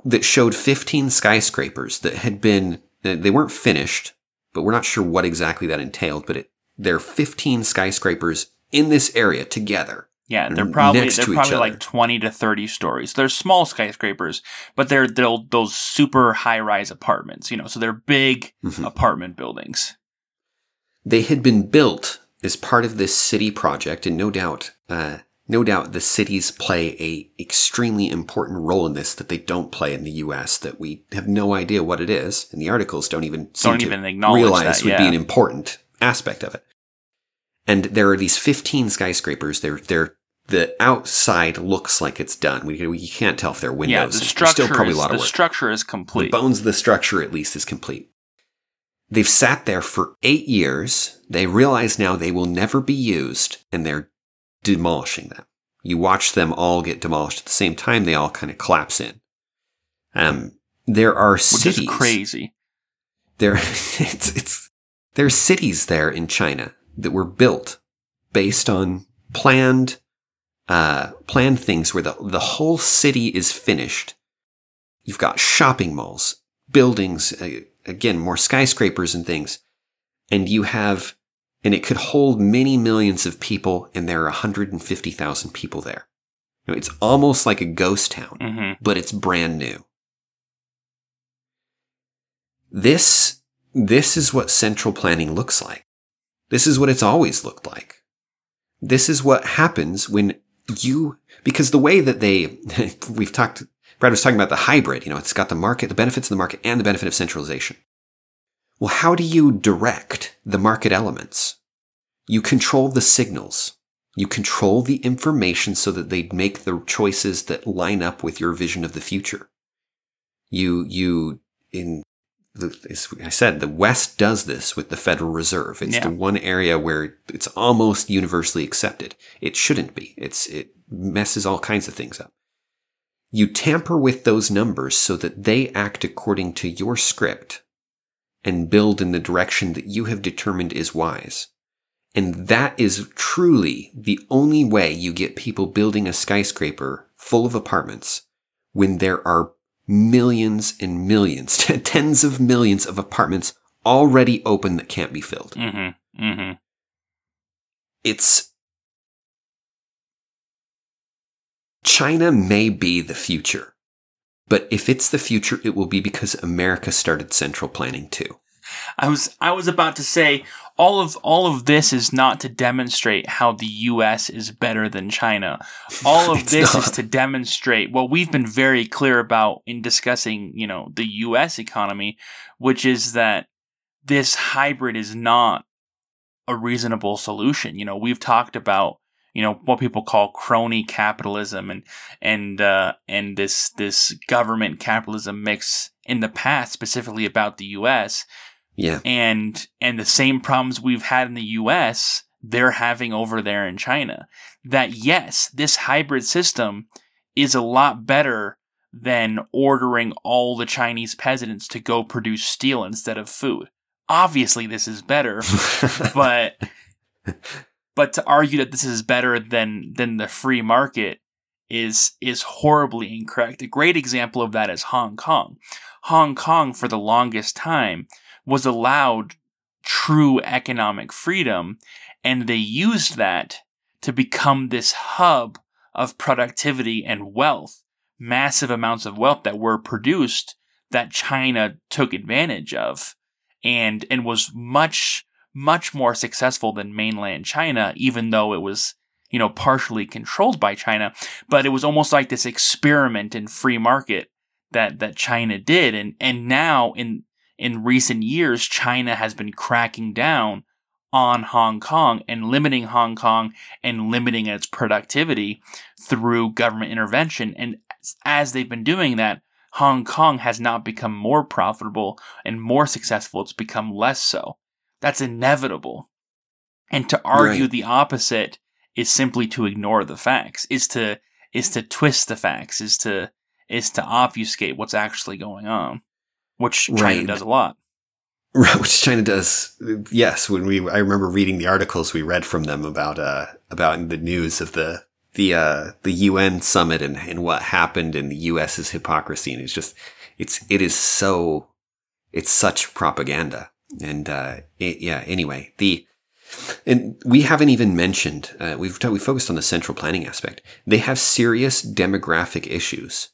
that showed 15 skyscrapers that had been, they weren't finished, but we're not sure what exactly that entailed, but it, there are 15 skyscrapers in this area together yeah, they're probably they're probably like twenty to thirty stories. They're small skyscrapers, but they're they're those super high rise apartments. You know, so they're big mm-hmm. apartment buildings. They had been built as part of this city project, and no doubt, uh, no doubt, the cities play a extremely important role in this that they don't play in the U.S. That we have no idea what it is, and the articles don't even don't even acknowledge realize that, would be an important aspect of it. And there are these 15 skyscrapers. They're, they're the outside looks like it's done. We, we can't tell if they're windows. Yeah, the structure still probably is, a lot of work. The structure is complete. The bones of the structure at least is complete. They've sat there for eight years. They realize now they will never be used and they're demolishing them. You watch them all get demolished at the same time. They all kind of collapse in. Um, there are Which cities. is crazy. There, it's, it's, there are cities there in China that were built based on planned, uh, planned things where the, the whole city is finished. You've got shopping malls, buildings, uh, again, more skyscrapers and things. And you have, and it could hold many millions of people, and there are 150,000 people there. You know, it's almost like a ghost town, hmm but it's brand new. This, this is what central planning looks like. This is what it's always looked like. This is what happens when you, because the way that they, we've talked, Brad was talking about the hybrid, you know, it's got the market, the benefits of the market and the benefit of centralization. Well, how do you direct the market elements? You control the signals. You control the information so that they make the choices that line up with your vision of the future. You, you, in the, as I said, the West does this with the Federal Reserve. It's Yeah. the one area where it's almost universally accepted. It shouldn't be. It's, it messes all kinds of things up. You tamper with those numbers so that they act according to your script and build in the direction that you have determined is wise. And that is truly the only way you get people building a skyscraper full of apartments when there are millions and millions, tens of millions of apartments already open that can't be filled. hmm hmm It's China may be the future, but if it's the future, it will be because America started central planning too. I was I was about to say all of all of this is not to demonstrate how the US is better than China. All of this is to demonstrate what we've been very clear about in discussing, you know, the US economy, which is that this hybrid is not a reasonable solution. You know, we've talked about you know what people call crony capitalism and and uh, and this this government capitalism mix in the past, specifically about the U.S Yeah. and and the same problems we've had in the US they're having over there in China that yes this hybrid system is a lot better than ordering all the Chinese peasants to go produce steel instead of food obviously this is better but but to argue that this is better than than the free market is is horribly incorrect. A great example of that is Hong Kong. Hong Kong for the longest time was allowed true economic freedom and they used that to become this hub of productivity and wealth, massive amounts of wealth that were produced that China took advantage of and and was much much more successful than mainland China even though it was you know partially controlled by China. But it was almost like this experiment in free market that that China did. And and now in in recent years China has been cracking down on Hong Kong and limiting Hong Kong and limiting its productivity through government intervention. And as they've been doing that Hong Kong has not become more profitable and more successful. It's become less so. That's inevitable. And to argue Right. the opposite is simply to ignore the facts is to is to twist the facts is to is to obfuscate what's actually going on which China Right. does a lot Right, which China does. Yes, when we, I remember reading the articles we read from them about, uh, about the news of the, the, uh, the UN summit and, and what happened in the US's hypocrisy. And it's just, it's, it is so, it's such propaganda. And, uh, it, yeah, anyway, the, and we haven't even mentioned, uh, we've, talked we focused on the central planning aspect. They have serious demographic issues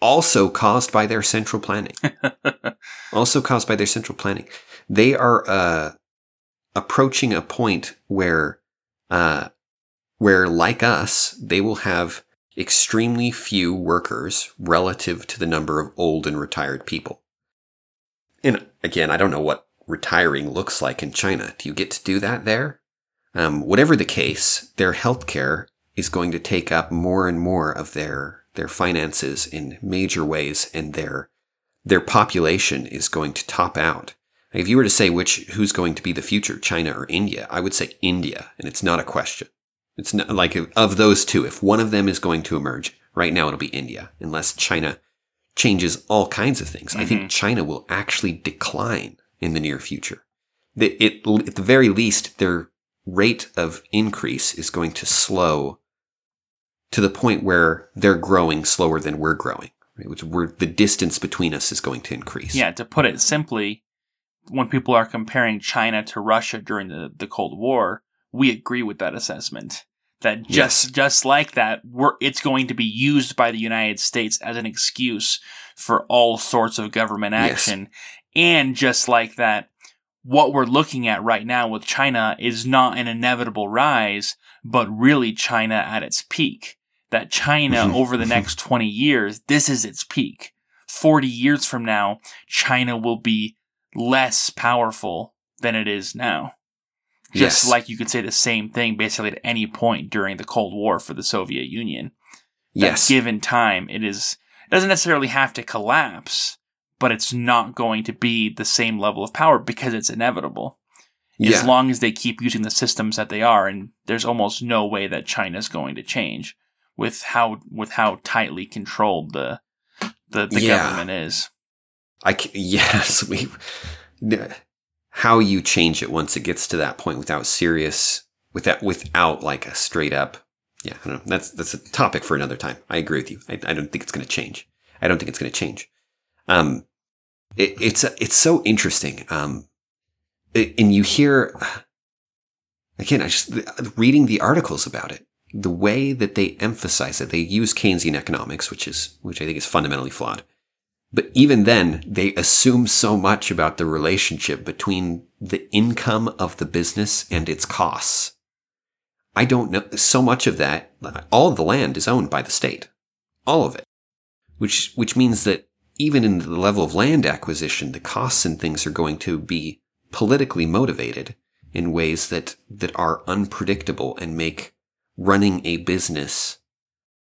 also caused by their central planning also caused by their central planning. They are uh, approaching a point where, uh, where like us, they will have extremely few workers relative to the number of old and retired people. And again, I don't know what retiring looks like in China. Do you get to do that there? Um, whatever the case, their healthcare is going to take up more and more of their their finances in major ways, and their their population is going to top out. If you were to say which who's going to be the future, China or India, I would say India, and it's not a question. It's not like of those two, if one of them is going to emerge, right now it'll be India, unless China changes all kinds of things. Mm-hmm. I think China will actually decline in the near future. It, it, at the very least, their rate of increase is going to slow to the point where they're growing slower than we're growing. Right? Which we're, the distance between us is going to increase. Yeah, to put it simply, when people are comparing China to Russia during the, the Cold War, we agree with that assessment. That just yes. just like that, it's going to be used by the United States as an excuse for all sorts of government action. Yes. And just like that, what we're looking at right now with China is not an inevitable rise, but really China at its peak. That China mm-hmm. over the next mm-hmm. 20 years, this is its peak. 40 years from now, China will be less powerful than it is now. Just yes. like you could say the same thing basically at any point during the Cold War for the Soviet Union. That yes. Given time, it is it doesn't necessarily have to collapse, but it's not going to be the same level of power because it's inevitable. Yeah. As long as they keep using the systems that they are, and there's almost no way that China's going to change with how with how tightly controlled the the, the yeah. government is. I yes we how you change it once it gets to that point without serious without without like a straight up yeah I don't know that's that's a topic for another time I agree with you I, I don't think it's going to change I don't think it's going to change um it, it's it's so interesting um it, and you hear again I just reading the articles about it the way that they emphasize it they use Keynesian economics which is which I think is fundamentally flawed but even then, they assume so much about the relationship between the income of the business and its costs. I don't know. So much of that, all of the land is owned by the state. All of it. Which, which means that even in the level of land acquisition, the costs and things are going to be politically motivated in ways that, that are unpredictable and make running a business,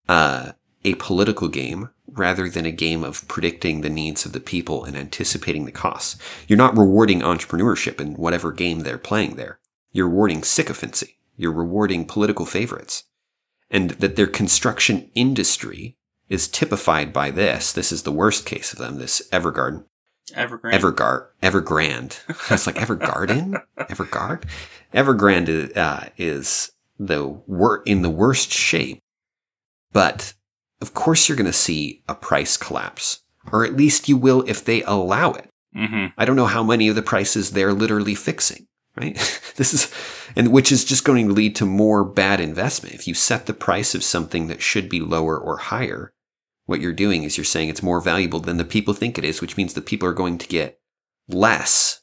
uh, a political game rather than a game of predicting the needs of the people and anticipating the costs. You're not rewarding entrepreneurship in whatever game they're playing there. You're rewarding sycophancy. You're rewarding political favorites. And that their construction industry is typified by this. This is the worst case of them, this Evergarden. Evergrande. Evergard. Evergrande. That's like Evergarden? Evergard? Evergrande uh, is the wor- in the worst shape, but of course you're going to see a price collapse, or at least you will if they allow it. Mm-hmm. I don't know how many of the prices they're literally fixing, right? this is, and which is just going to lead to more bad investment. If you set the price of something that should be lower or higher, what you're doing is you're saying it's more valuable than the people think it is, which means the people are going to get less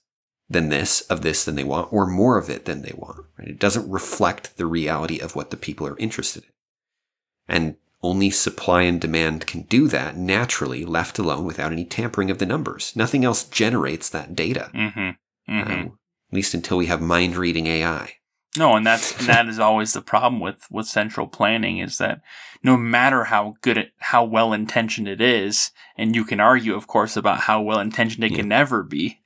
than this of this than they want or more of it than they want. Right? It doesn't reflect the reality of what the people are interested in. And only supply and demand can do that naturally, left alone without any tampering of the numbers. Nothing else generates that data. Mm-hmm. Mm-hmm. Um, at least until we have mind reading AI. No, and that's and that is always the problem with with central planning is that no matter how good it, how well intentioned it is, and you can argue, of course, about how well intentioned it yeah. can never be.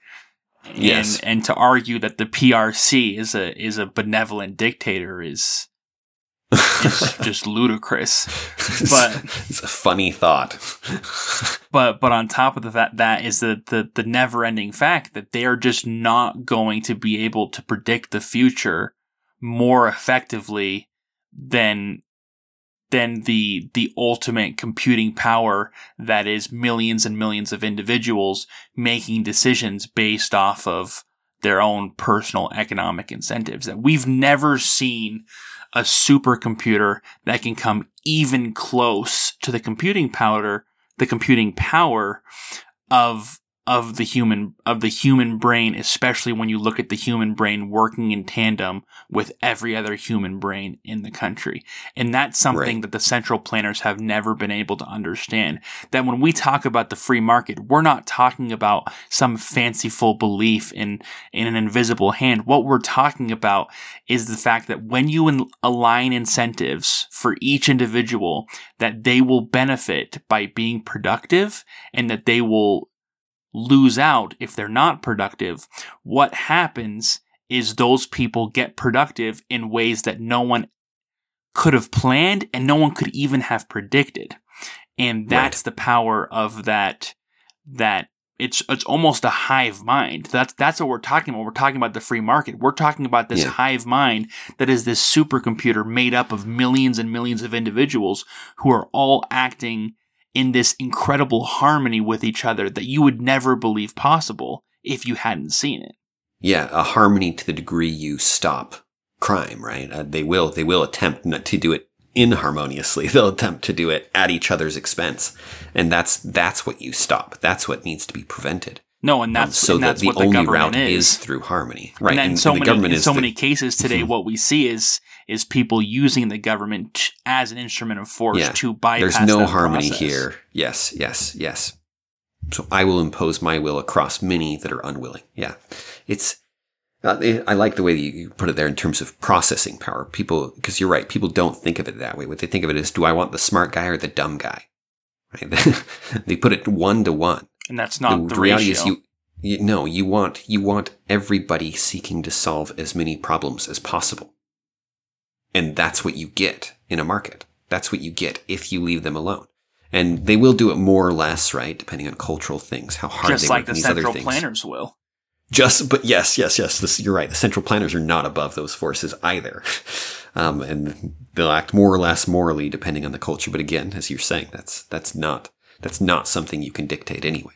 And, yes. and to argue that the PRC is a is a benevolent dictator is it's just ludicrous. But it's a funny thought. but but on top of that, that is the, the the never ending fact that they are just not going to be able to predict the future more effectively than than the the ultimate computing power that is millions and millions of individuals making decisions based off of their own personal economic incentives. That we've never seen a supercomputer that can come even close to the computing power, the computing power of of the human of the human brain, especially when you look at the human brain working in tandem with every other human brain in the country. And that's something right. that the central planners have never been able to understand. That when we talk about the free market, we're not talking about some fanciful belief in in an invisible hand. What we're talking about is the fact that when you align incentives for each individual, that they will benefit by being productive and that they will lose out if they're not productive. What happens is those people get productive in ways that no one could have planned and no one could even have predicted. And that's Right. the power of that that it's it's almost a hive mind. That's that's what we're talking about. We're talking about the free market. We're talking about this Yeah. hive mind that is this supercomputer made up of millions and millions of individuals who are all acting in this incredible harmony with each other that you would never believe possible if you hadn't seen it. Yeah, a harmony to the degree you stop crime, right? Uh, they will they will attempt not to do it inharmoniously. They'll attempt to do it at each other's expense, and that's that's what you stop. That's what needs to be prevented. No, and Um, that's so and that that's the what the only government route is. is through harmony, right? and then And, so and the many government in so the- many cases today, Mhm. what we see is is people using the government as an instrument of force Yeah. to bypass. There's no harmony process. here. Yes, yes, yes. So I will impose my will across many that are unwilling. Yeah, it's. Uh, I like the way that you put it there in terms of processing power. People, because you're right, people don't think of it that way. What they think of it is, do I want the smart guy or the dumb guy? Right? they put it one to one. and that's not the, reality ratio. is, you, you no, you want you want everybody seeking to solve as many problems as possible, and that's what you get in a market. That's what you get if you leave them alone. And they will do it more or less, right, depending on cultural things, how hard just they like work the these other central things. planners will. Just, but yes, yes, yes. This, you're right. The central planners are not above those forces either, um, and they'll act more or less morally depending on the culture. But again, as you're saying, that's that's not that's not something you can dictate anyway.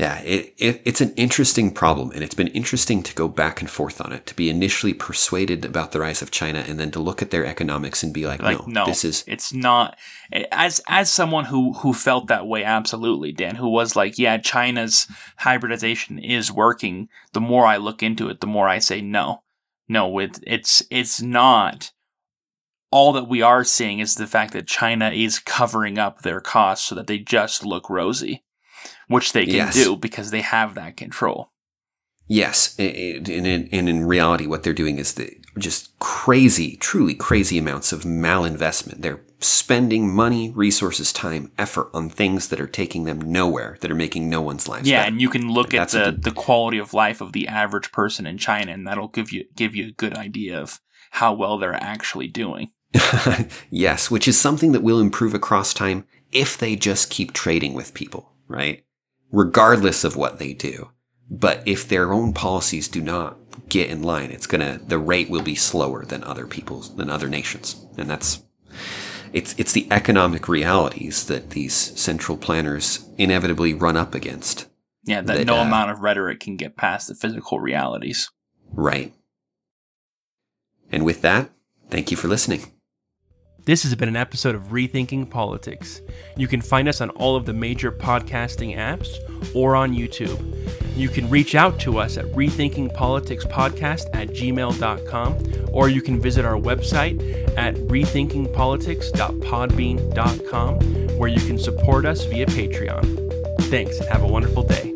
Yeah, it, it it's an interesting problem, and it's been interesting to go back and forth on it. To be initially persuaded about the rise of China, and then to look at their economics and be like, Like no, no, this is it's not. As as someone who who felt that way, absolutely, Dan, who was like, yeah, China's hybridization is working. The more I look into it, the more I say no, no, it, it's it's not. All that we are seeing is the fact that China is covering up their costs so that they just look rosy, which they can Yes. do because they have that control. Yes, and in, and in reality, what they're doing is the just crazy, truly crazy amounts of malinvestment. They're spending money, resources, time, effort on things that are taking them nowhere, that are making no one's life. Yeah, better. and you can look at the, the- the quality of life of the average person in China, and that'll give you give you a good idea of how well they're actually doing. yes, which is something that will improve across time if they just keep trading with people, right? Regardless of what they do. But if their own policies do not get in line, it's gonna, the rate will be slower than other people's, than other nations. And that's, it's, it's the economic realities that these central planners inevitably run up against. Yeah, that That, no uh, amount of rhetoric can get past the physical realities. Right. And with that, thank you for listening. This has been an episode of Rethinking Politics. You can find us on all of the major podcasting apps or on YouTube. You can reach out to us at rethinkingpoliticspodcast at gmail.com or you can visit our website at rethinkingpolitics.podbean.com where you can support us via Patreon. Thanks and have a wonderful day.